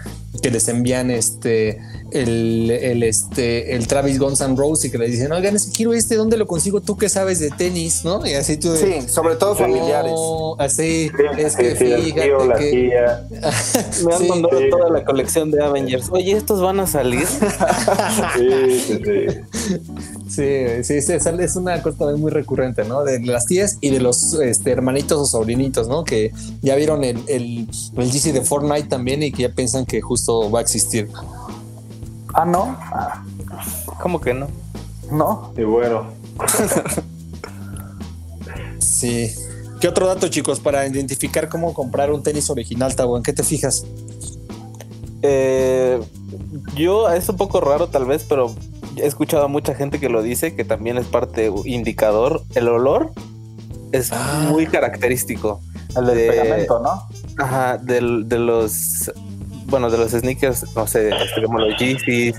que les envían este el, el este el Travis Guns N' Roses y que le dicen, oigan, es que quiero este, ¿dónde lo consigo? Tú que sabes de tenis, ¿no? Y así tú Sí, sobre todo familiares. "No, así, Sí, es que sí, fíjate tío, la que tía. Me han Sí. mandado Sí. toda la colección de Avengers. Oye, ¿estos van a salir? Sí, sí, sí. Sí, sí, sí, es es una cosa también muy recurrente, ¿no? De las tías y de los este, hermanitos o sobrinitos, ¿no? Que ya vieron el, el, el GC de Fortnite también y que ya piensan que justo va a existir. Ah, no. Ah, ¿Cómo que no? no. Y bueno, Sí. ¿Qué otro dato, chicos, para identificar cómo comprar un tenis original, Tabo? ¿En qué te fijas? Eh, yo es un poco raro tal vez, pero he escuchado a mucha gente que lo dice, que también es parte indicador. El olor es Ah. muy característico. El del De- pegamento, ¿no? Ajá, del- de los, bueno, de los sneakers, no sé, este, como los Yeezys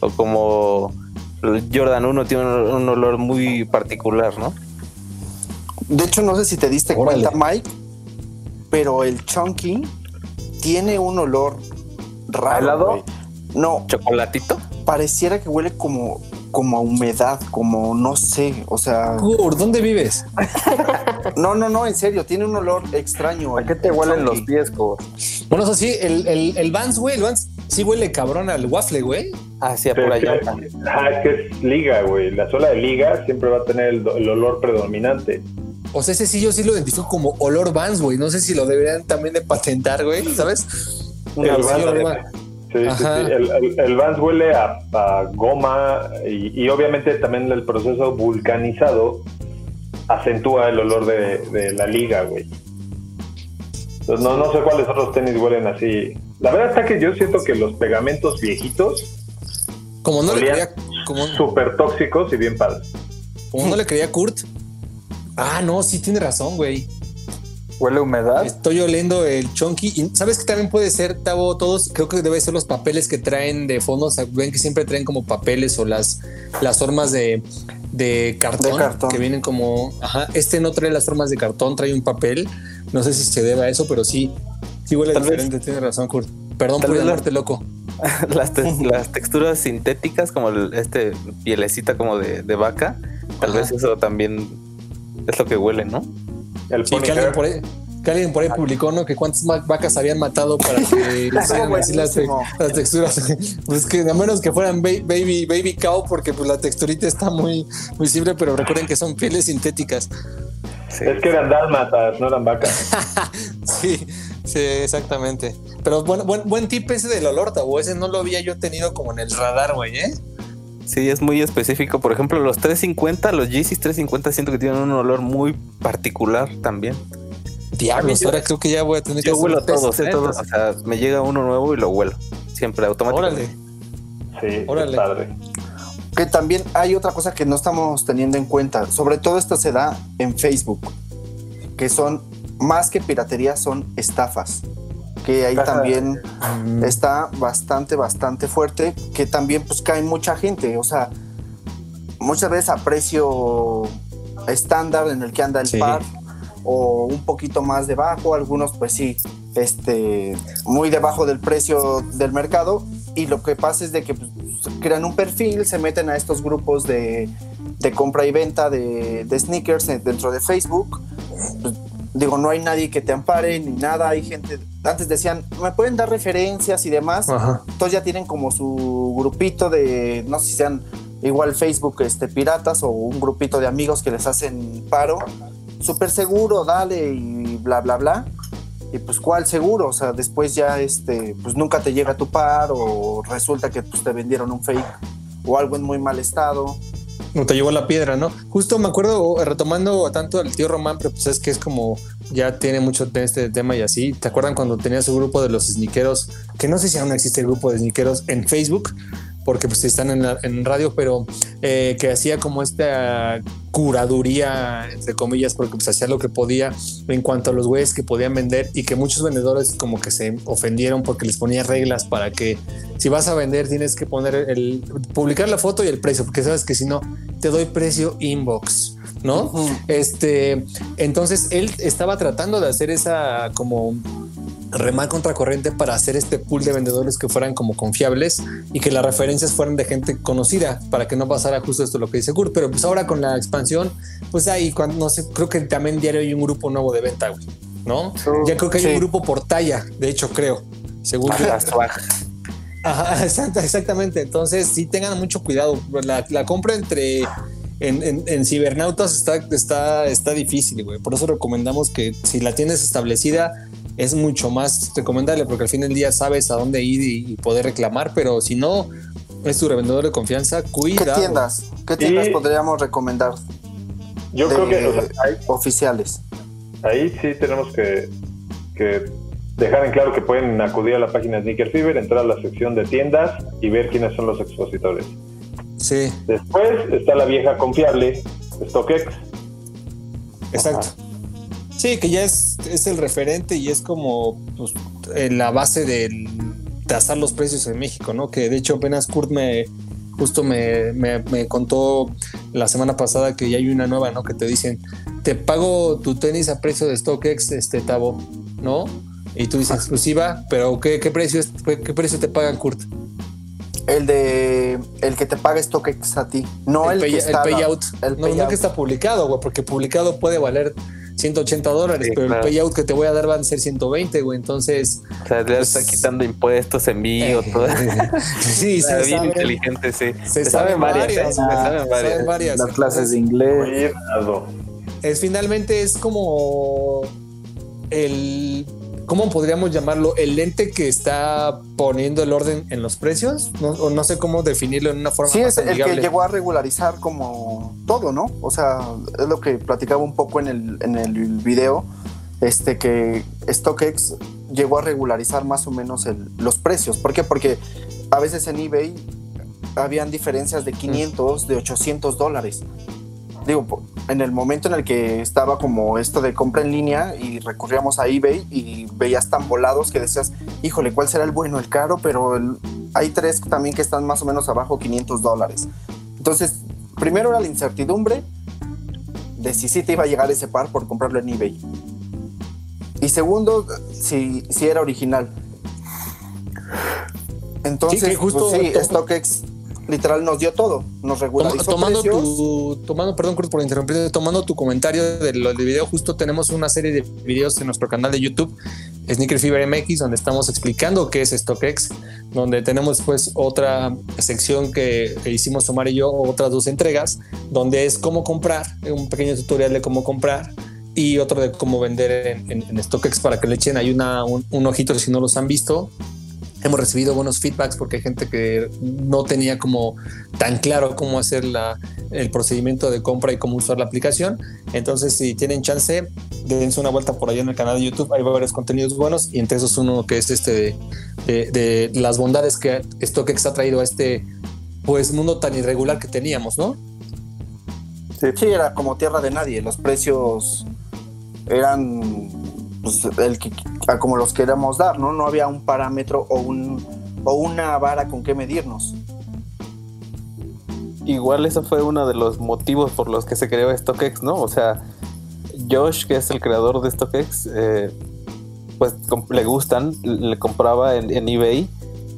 o como el Jordan 1 tiene un, un olor muy particular, ¿no? De hecho, no sé si te diste Órale. cuenta, Mike, pero el Chunky tiene un olor raro. No, Chocolatito. pareciera que huele como, como a humedad, como no sé, o sea, ¿dónde vives? no, no, no, en serio, tiene un olor extraño. ¿A el- qué te el huelen los pies, Kurt? Bueno, eso sí, el, el, el Vans, güey, el Vans sí huele cabrón al waffle, güey. Hacia pero por que, allá. ah, es que es liga, güey. La suela de liga siempre va a tener el, el olor predominante. O sea, ese sí yo sí lo identifico como olor Vans, güey. No sé si lo deberían también de patentar, güey, ¿sabes? El olor eh, Vans. Sí, sí, sí. El, el- el Vans huele a, a goma y, y obviamente también el proceso vulcanizado acentúa el olor de, de la liga, güey. Entonces, no, no sé cuáles otros tenis huelen así. La verdad está que yo siento que los pegamentos viejitos Como no le creía, como, súper tóxicos y bien padres. como no le creía Kurt. Ah, no, sí tiene razón, güey. ¿Huele a humedad? Estoy oliendo el chunky. Y sabes que también puede ser, Tavo, todos, creo que debe ser los papeles que traen de fondo. O sea, ven que siempre traen como papeles o las, las formas de, de cartón, De cartón. que vienen como. Ajá, este no trae las formas de cartón, trae un papel. No sé si se debe a eso, pero sí, sí huele Tal vez- diferente. Tienes razón, Kurt. Perdón Tal por vez la- llamarte loco. las, te- las texturas sintéticas, como el- este pielecita como de, de vaca, tal Ajá. vez eso también es lo que huele, ¿no? El Sí, que alguien por ahí, que alguien por ahí publicó, ¿no? Que cuántas vacas habían matado para que hicieran así las, las texturas. Pues que a menos que fueran ba- baby, baby cow, porque pues la texturita está muy, muy simple, pero recuerden que son pieles sintéticas. Sí. Es que eran dálmatas, no eran vacas. Sí, sí, exactamente. Pero bueno, buen, buen tip ese del olor, Tabo. Ese no lo había yo tenido como en el radar, güey, ¿eh? Sí, es muy específico. Por ejemplo, los 350, los Yeezys 350 siento que tienen un olor muy particular también. Diablos, ahora creo que ya voy a tener que Yo hacer huelo todos, todos. O sea, me llega uno nuevo y lo huelo. Siempre automáticamente. Órale. Sí, Órale. padre. Que también hay otra cosa que no estamos teniendo en cuenta. Sobre todo esto se da en Facebook, que son más que piratería, son estafas. Que ahí también Mm, está bastante, bastante fuerte, que también pues cae mucha gente. O sea, muchas veces a precio estándar en el que anda el Sí. par o un poquito más debajo, algunos pues sí, este, muy debajo del precio del mercado y lo que pasa es de que pues, crean un perfil, se meten a estos grupos de, de compra y venta de, de sneakers dentro de Facebook. Digo, no hay nadie que te ampare ni nada, hay gente, antes decían, me pueden dar referencias y demás, Ajá. entonces ya tienen como su grupito de, no sé si sean igual Facebook este, piratas o un grupito de amigos que les hacen paro. Súper seguro, dale y bla, bla, bla. Y pues, ¿cuál seguro? O sea, después ya este, pues nunca te llega tu par o resulta que pues, te vendieron un fake o algo en muy mal estado. No te llevó la piedra, ¿no? Justo me acuerdo, retomando tanto al tío Román, pero pues es que es como ya tiene mucho de este tema y así. ¿Te acuerdan cuando tenía su grupo de los sniqueros? Que no sé si aún existe el grupo de sniqueros en Facebook, porque pues están en, la- radio, pero eh, que hacía como esta curaduría, entre comillas, porque pues hacía lo que podía en cuanto a los güeyes que podían vender y que muchos vendedores como que se ofendieron porque les ponía reglas para que si vas a vender tienes que poner el publicar la foto y el precio, porque sabes que si no te doy precio inbox, ¿no? Este, entonces él estaba tratando de hacer esa como remar contracorriente para hacer este pool de vendedores que fueran como confiables y que las referencias fueran de gente conocida para que no pasara justo esto lo que dice Kurt. Pero pues ahora con la expansión, pues ahí cuando no sé, creo que también diario hay un grupo nuevo de venta, güey, ¿no? Ya creo que hay Sí. un grupo por talla, de hecho creo, según yo. Ajá, exactamente. Entonces, sí tengan mucho cuidado. La, la compra entre en, en- en cibernautas está, está, está difícil, güey. Por eso recomendamos que si la tienes establecida, es mucho más recomendable, porque al fin del día sabes a dónde ir y, y poder reclamar, pero si no es tu revendedor de confianza, ¿Qué cuidado. tiendas? ¿Qué tiendas podríamos recomendar Yo de- creo que o sea, ahí, oficiales? ahí sí tenemos que, que dejar en claro que pueden acudir a la página Sneaker Fever, entrar a la sección de tiendas y ver quiénes son los expositores. Sí, Después está la vieja confiable, StockX. exacto. Sí, que ya es, es el referente y es como pues, eh, la base del tasar los precios en México, ¿no? Que de hecho apenas Kurt me justo me, me- me contó la semana pasada que ya hay una nueva, ¿no? Que te dicen, te pago tu tenis a precio de StockX, este Tavo, ¿no? Y tú dices exclusiva, pero ¿qué, qué precio es, qué, qué precio te pagan, Kurt? El de el que te paga StockX a ti, no el, pay- que está payout. el no, no payout. que está publicado, güey, porque publicado puede valer 180 dólares, Sí, pero claro. el payout que te voy a dar van a ser 120, güey. Entonces, O sea, le está quitando impuestos, envío, todo. sí, se bien sabe. inteligente, sí. Se Se saben varias, varias, ¿eh? Se saben varias. Las clases de inglés. Es finalmente es como el ¿cómo podríamos llamarlo? El lente que está poniendo el orden en los precios. No, o no sé cómo definirlo en una forma Sí, más es el que llegó a regularizar como todo, ¿no? O sea, es lo que platicaba un poco en el, en el video, este que StockX llegó a regularizar más o menos el- los precios. ¿Por qué? Porque a veces en eBay habían diferencias de 500, de 800 dólares. Digo, en el momento en el que estaba como esto de compra en línea y recurríamos a eBay y veías tan volados que decías, híjole, ¿cuál será el bueno, el caro? Pero el- hay tres también que están más o menos abajo 500 dólares. Entonces, primero era la incertidumbre de si sí te iba a llegar ese par por comprarlo en eBay. Y segundo, si, si era original. Entonces, Sí, que justo- pues sí, StockX literal nos dio todo. Nos regularizó tomando precios. tu, tomando, perdón por interrumpir, tomando tu comentario del del video, justo tenemos una serie de videos en nuestro canal de YouTube, Sneaker Fever MX, donde estamos explicando qué es StockX, donde tenemos después otra sección que, que hicimos Omar y yo, otras dos entregas, donde es cómo comprar, un pequeño tutorial de cómo comprar y otro de cómo vender en, en- en StockX para que le echen ahí una, un, un ojito si no los han visto. Hemos recibido buenos feedbacks porque hay gente que no tenía como tan claro cómo hacer la, el procedimiento de compra y cómo usar la aplicación. Entonces, si tienen chance, dense una vuelta por allá en el canal de YouTube. Hay varios contenidos buenos y entre esos uno que es este de, las bondades que StockX ha traído a este pues mundo tan irregular que teníamos, ¿no? Sí, era como tierra de nadie. Los precios eran pues, el que, como los queríamos dar, ¿no? No había un parámetro o, un, o una vara con qué medirnos. Igual eso fue uno de los motivos por los que se creó StockX, ¿no? O sea, Josh, que es el creador de StockX, eh, pues le gustan, le compraba en, eBay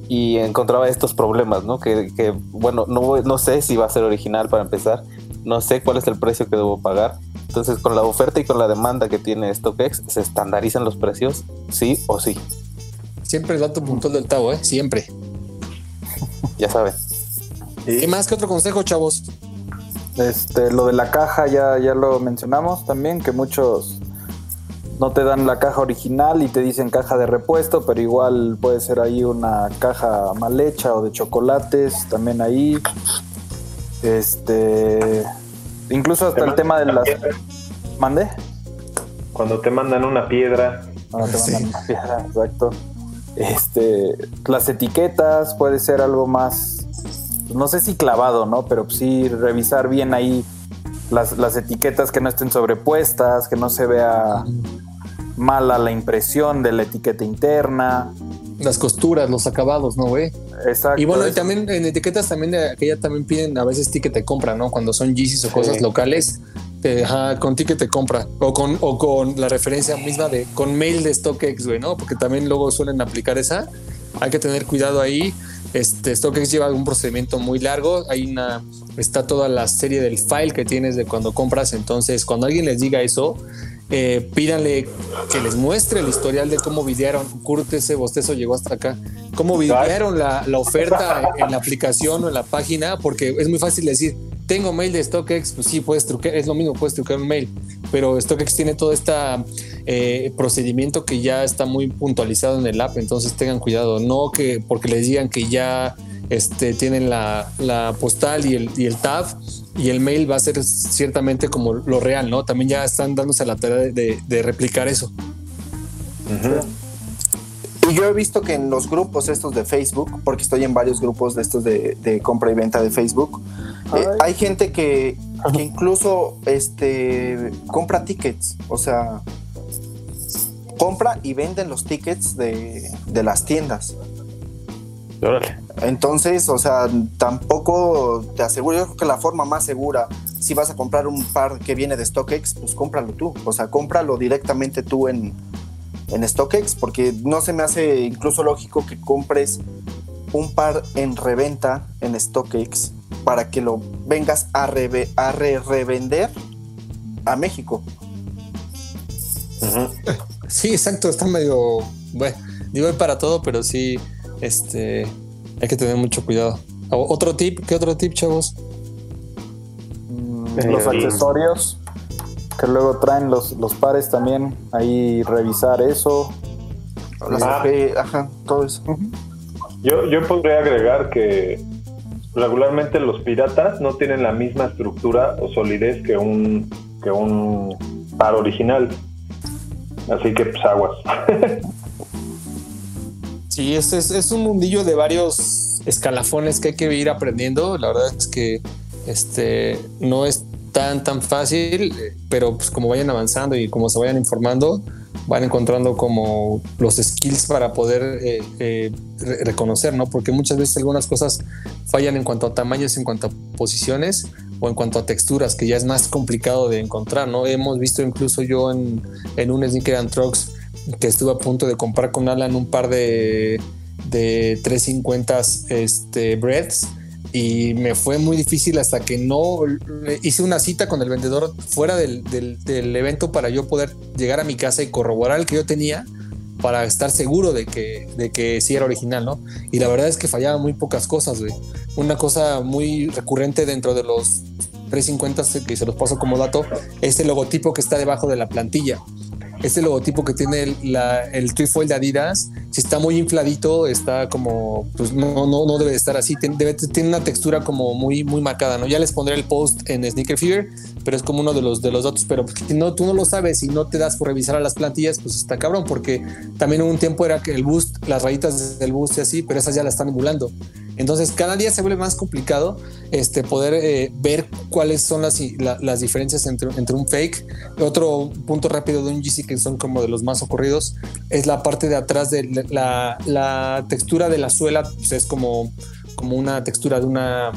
y encontraba estos problemas, ¿no? Que, que, bueno, no, no sé si va a ser original para empezar, no sé cuál es el precio que debo pagar. Entonces, con la oferta y con la demanda que tiene StockX, se estandarizan los precios, sí o sí, Siempre el dato puntual del Tavo, ¿eh? Siempre. ya saben. ¿Qué más que otro consejo, chavos? Este, lo de la caja ya, ya lo mencionamos también, que muchos no te dan la caja original y te dicen caja de repuesto, pero igual puede ser ahí una caja mal hecha o de chocolates, también ahí. Este, incluso hasta el tema de las... ¿Mande? Cuando te mandan una piedra, Ah, te Sí. mandan una piedra, exacto. Este, las etiquetas puede ser algo más, no sé si clavado, ¿no? Pero sí revisar bien ahí las, las etiquetas que no estén sobrepuestas, que no se vea mala la impresión de la etiqueta interna. Las costuras, los acabados, ¿no, güey? Exacto. Y bueno, y también en etiquetas también de aquella también piden a veces ticket de compra, ¿no? Cuando son Yeezys o cosas locales, te- ajá, con ticket de compra o con, o con la referencia misma de con mail de StockX, güey, ¿no? Porque también luego suelen aplicar esa. Hay que tener cuidado ahí. Este StockX lleva un procedimiento muy largo. Hay una está toda la serie del file que tienes de cuando compras. Entonces, cuando alguien les diga eso, eh, pídanle que les muestre el historial de cómo videaron. Kurt, ese bostezo llegó hasta acá. Cómo videaron la, la oferta en la aplicación o en la página, porque es muy fácil decir, tengo mail de StockX, pues sí, puedes truquear, es lo mismo, puedes truquear un mail, pero StockX tiene todo este procedimiento que ya está muy puntualizado en el app, entonces tengan cuidado, no que porque les digan que ya este, tienen la, la postal y el, y el tab y el mail va a ser ciertamente como lo real, ¿no? También ya están dándose la tarea de, de- de replicar eso. Y yo he visto que en los grupos estos de Facebook, porque estoy en varios grupos de estos de, de compra y venta de Facebook, eh, hay gente que, que incluso este, compra tickets, o sea, compra y venden los tickets de, de las tiendas. Órale. Entonces, o sea, tampoco te aseguro, yo creo que la forma más segura, si vas a comprar un par que viene de StockX, pues cómpralo tú, o sea, cómpralo directamente tú en, en StockX, porque no se me hace incluso lógico que compres un par en reventa en StockX para que lo vengas a, reve- a re- revender a México. Sí, exacto, está medio, bueno, digo hay para todo, pero sí, este, hay que tener mucho cuidado. O- Otro tip, ¿qué otro tip, chavos? Mm, los accesorios que luego traen los, los pares también, ahí revisar eso. Ah. Ajá, todo eso. Yo, yo podría agregar que regularmente los piratas no tienen la misma estructura o solidez que un, que un par original. Así que pues aguas. Sí, es, es, es un mundillo de varios escalafones que hay que ir aprendiendo. La verdad es que este no es tan tan fácil, pero pues como vayan avanzando y como se vayan informando, van encontrando como los skills para poder eh, eh, re- reconocer, ¿no? Porque muchas veces algunas cosas fallan en cuanto a tamaños, en cuanto a posiciones o en cuanto a texturas, que ya es más complicado de encontrar, ¿no? Hemos visto incluso yo en, en un Sneaker and Trucks que estuve a punto de comprar con Alan un par de, de 350 este, breads y me fue muy difícil hasta que no hice una cita con el vendedor fuera del, del, evento para yo poder llegar a mi casa y corroborar el que yo tenía para estar seguro de que, de que sí era original, ¿no? Y la verdad es que fallaban muy pocas cosas. Una cosa muy recurrente dentro de los 350 que se los paso como dato es el logotipo que está debajo de la plantilla. Este logotipo que tiene el, la, el de Adidas, si está muy infladito, está como, pues no, no, no debe de estar así. Tiene, debe, tiene una textura como muy, muy marcada, ¿no? Ya les pondré el post en Sneaker Fever, pero es como uno de los, de los datos. Pero si no, tú no lo sabes y no te das por revisar a las plantillas, pues está cabrón, porque también un tiempo era que el boost, las rayitas del boost y así, pero esas ya las están emulando. Entonces, cada día se vuelve más complicado este, poder eh, ver cuáles son las, la, las diferencias entre, entre, un fake. Otro punto rápido de un GC que son como de los más ocurridos es la parte de atrás de la, la textura de la suela, pues es como, como una textura de una,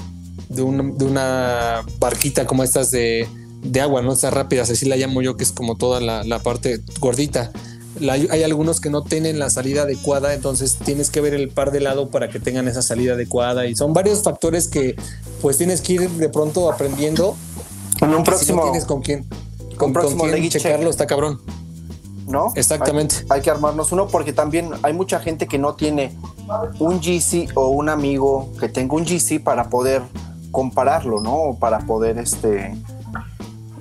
de, un, de una barquita como estas de, de agua, ¿no? Estas rápidas, así la llamo yo, que es como toda la, la parte gordita la, hay algunos que no tienen la salida adecuada, entonces tienes que ver el par de lado para que tengan esa salida adecuada y son varios factores que pues tienes que ir de pronto aprendiendo. En un próximo. Si no tienes con quién, con, con quién checarlo, está cabrón. ¿No? Exactamente. Hay, hay, que armarnos uno porque también hay mucha gente que no tiene un GC o un amigo que tenga un GC para poder compararlo, ¿no? O para poder este.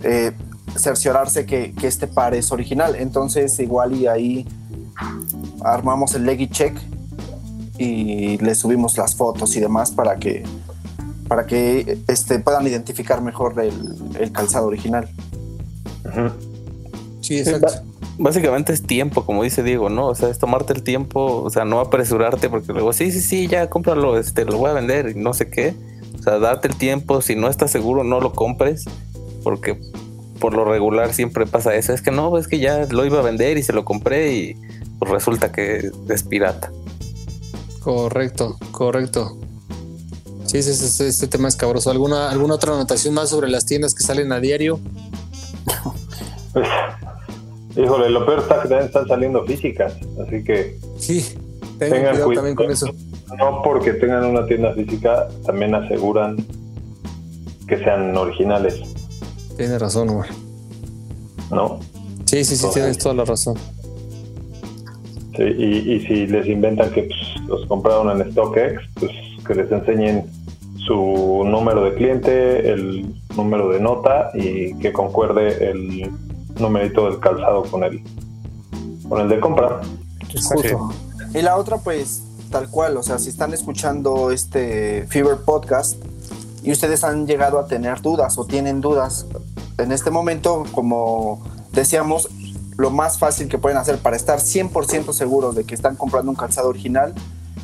Eh, cerciorarse que, que, este par es original. Entonces, igual y ahí armamos el leggy check y le subimos las fotos y demás para que para que este, puedan identificar mejor el, el calzado original. Sí, exacto. Básicamente es tiempo, como dice Diego, ¿no? O sea, es tomarte el tiempo, o sea, no apresurarte porque luego, sí, sí, sí, ya cómpralo, este, lo voy a vender y no sé qué. O sea, darte el tiempo, si no estás seguro, no lo compres, porque por lo regular siempre pasa eso. Es que no, es que ya lo iba a vender y se lo compré y pues resulta que es pirata. Correcto, correcto. Sí, ese, ese, este tema es cabroso. ¿Alguna, ¿Alguna otra anotación más sobre las tiendas que salen a diario? Pues, híjole, lo peor está que también están saliendo físicas, así que... Sí, tengan cuidado también con eso. No porque tengan una tienda física, también aseguran que sean originales. Tienes razón, Omar. ¿No? Sí, sí, sí, Entonces, tienes toda la razón. Sí, y, y, si les inventan que pues, los compraron en StockX, pues que les enseñen su número de cliente, el número de nota y que concuerde el numerito del calzado con el, con el de compra. Exacto. Sí. Y la otra, pues, tal cual, o sea, si están escuchando este Fever Podcast, y ustedes han llegado a tener dudas o tienen dudas, en este momento, como decíamos, lo más fácil que pueden hacer para estar 100% seguros de que están comprando un calzado original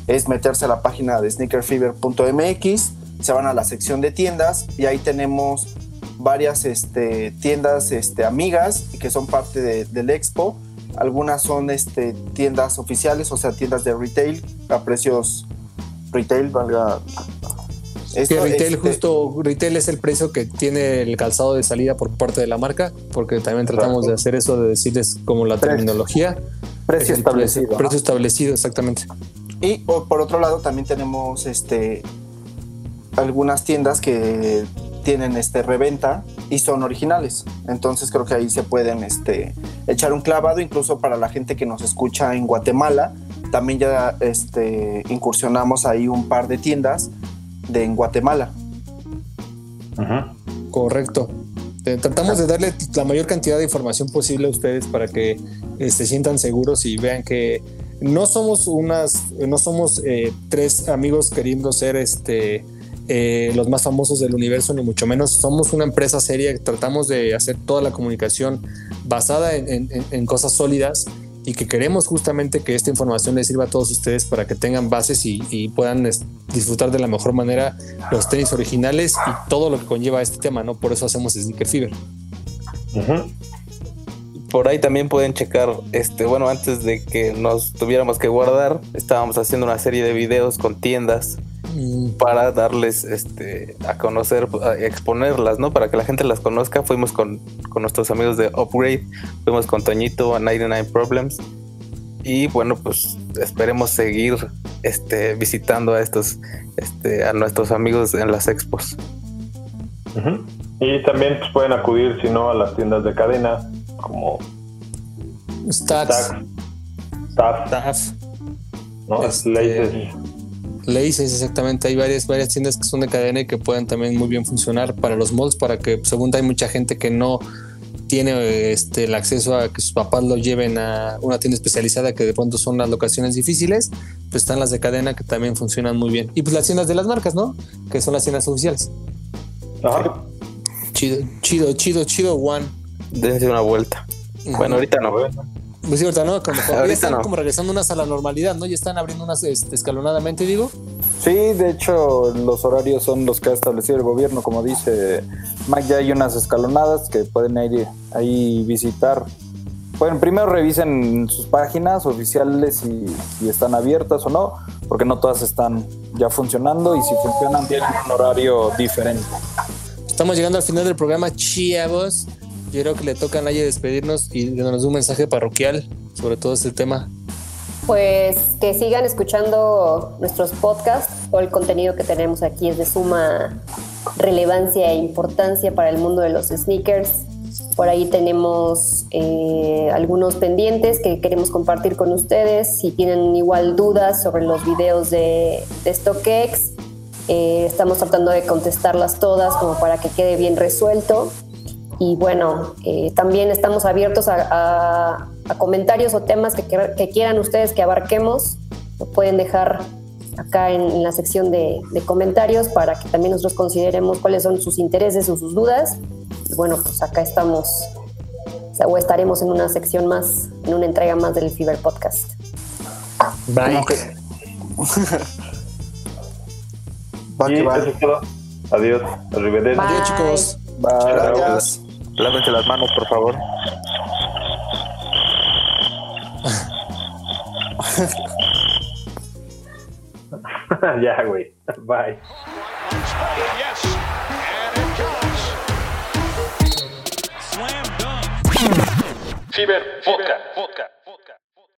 es meterse a la página de sneakerfever.mx, se van a la sección de tiendas y ahí tenemos varias este, tiendas este, amigas que son parte de, del expo. Algunas son este, tiendas oficiales, o sea, tiendas de retail a precios retail, valga esto, que retail, este, justo retail es el precio que tiene el calzado de salida por parte de la marca, porque también tratamos de hacer eso, de decirles como la precio, terminología. Precio establecido. Precio, precio establecido, exactamente. Y por otro lado también tenemos este algunas tiendas que tienen este reventa y son originales. Entonces creo que ahí se pueden este, echar un clavado, incluso para la gente que nos escucha en Guatemala. También ya este, incursionamos ahí un par de tiendas de en Guatemala. -huh. Correcto. Tratamos de darle la mayor cantidad de información posible a ustedes para que eh, se sientan seguros y vean que no somos unas, no somos eh, tres amigos queriendo ser este eh, los más famosos del universo, ni mucho menos. Somos una empresa seria que tratamos de hacer toda la comunicación basada en, en, en cosas sólidas y que queremos justamente que esta información les sirva a todos ustedes para que tengan bases y, puedan disfrutar de la mejor manera los tenis originales y todo lo que conlleva este tema, ¿no? Por eso hacemos Sneaker Fever. Por ahí también pueden checar, este, bueno, antes de que nos tuviéramos que guardar, estábamos haciendo una serie de videos con tiendas. Para darles este, a conocer, a exponerlas, ¿no? Para que la gente las conozca. Fuimos con, con nuestros amigos de Upgrade, fuimos con Toñito a 99 Problems Y bueno, pues esperemos seguir este, visitando a estos, este, a nuestros amigos en las expos. Y también pues, pueden acudir, si no, a las tiendas de cadena, como Stacks, Stax, Staff, Staff, ¿no? Este, Laces. Exactamente. Hay varias, varias tiendas que son de cadena y que pueden también muy bien funcionar para los malls, para que, según hay mucha gente que no tiene este, el acceso a que sus papás lo lleven a una tienda especializada que de pronto son las locaciones difíciles, pues están las de cadena que también funcionan muy bien. Y pues las tiendas de las marcas, ¿no? Que son las tiendas oficiales. Ajá. Chido, chido, chido, chido, Juan. Dense una vuelta. Bueno, ahorita no. Pues sí, ahorita no, como, como ya Ahorita están no. como regresando unas a la normalidad, ¿no? Ya están abriendo unas este, escalonadamente, digo. Sí, de hecho, los horarios son los que ha establecido el gobierno, como dice Mike, ya hay unas escalonadas que pueden ir ahí visitar. Bueno, primero revisen sus páginas oficiales si, si están abiertas o no, porque no todas están ya funcionando y si funcionan tienen un horario diferente. Estamos llegando al final del programa, chavos. Yo creo que le toca a Naya despedirnos y darnos un mensaje parroquial sobre todo este tema. Pues que sigan escuchando nuestros podcasts. Todo el contenido que tenemos aquí es de suma relevancia e importancia para el mundo de los sneakers. Por ahí tenemos eh, algunos pendientes que queremos compartir con ustedes. Si tienen igual dudas sobre los videos de, de StockX, eh, estamos tratando de contestarlas todas como para que quede bien resuelto. Y bueno, eh, también estamos abiertos a, a- a comentarios o temas que, quiera- que quieran ustedes que abarquemos. Lo pueden dejar acá en, en la sección de, de comentarios para que también nosotros consideremos cuáles son sus intereses o sus dudas. Y bueno, pues acá estamos o estaremos en una sección más, en una entrega más del Fever Podcast. Bye. Va que va. Adiós. Arrivederci. Bye. Adiós, chicos. Bye. Gracias. Lávense las manos, por favor. ya, güey. Bye. Fever Vodka. Vodka.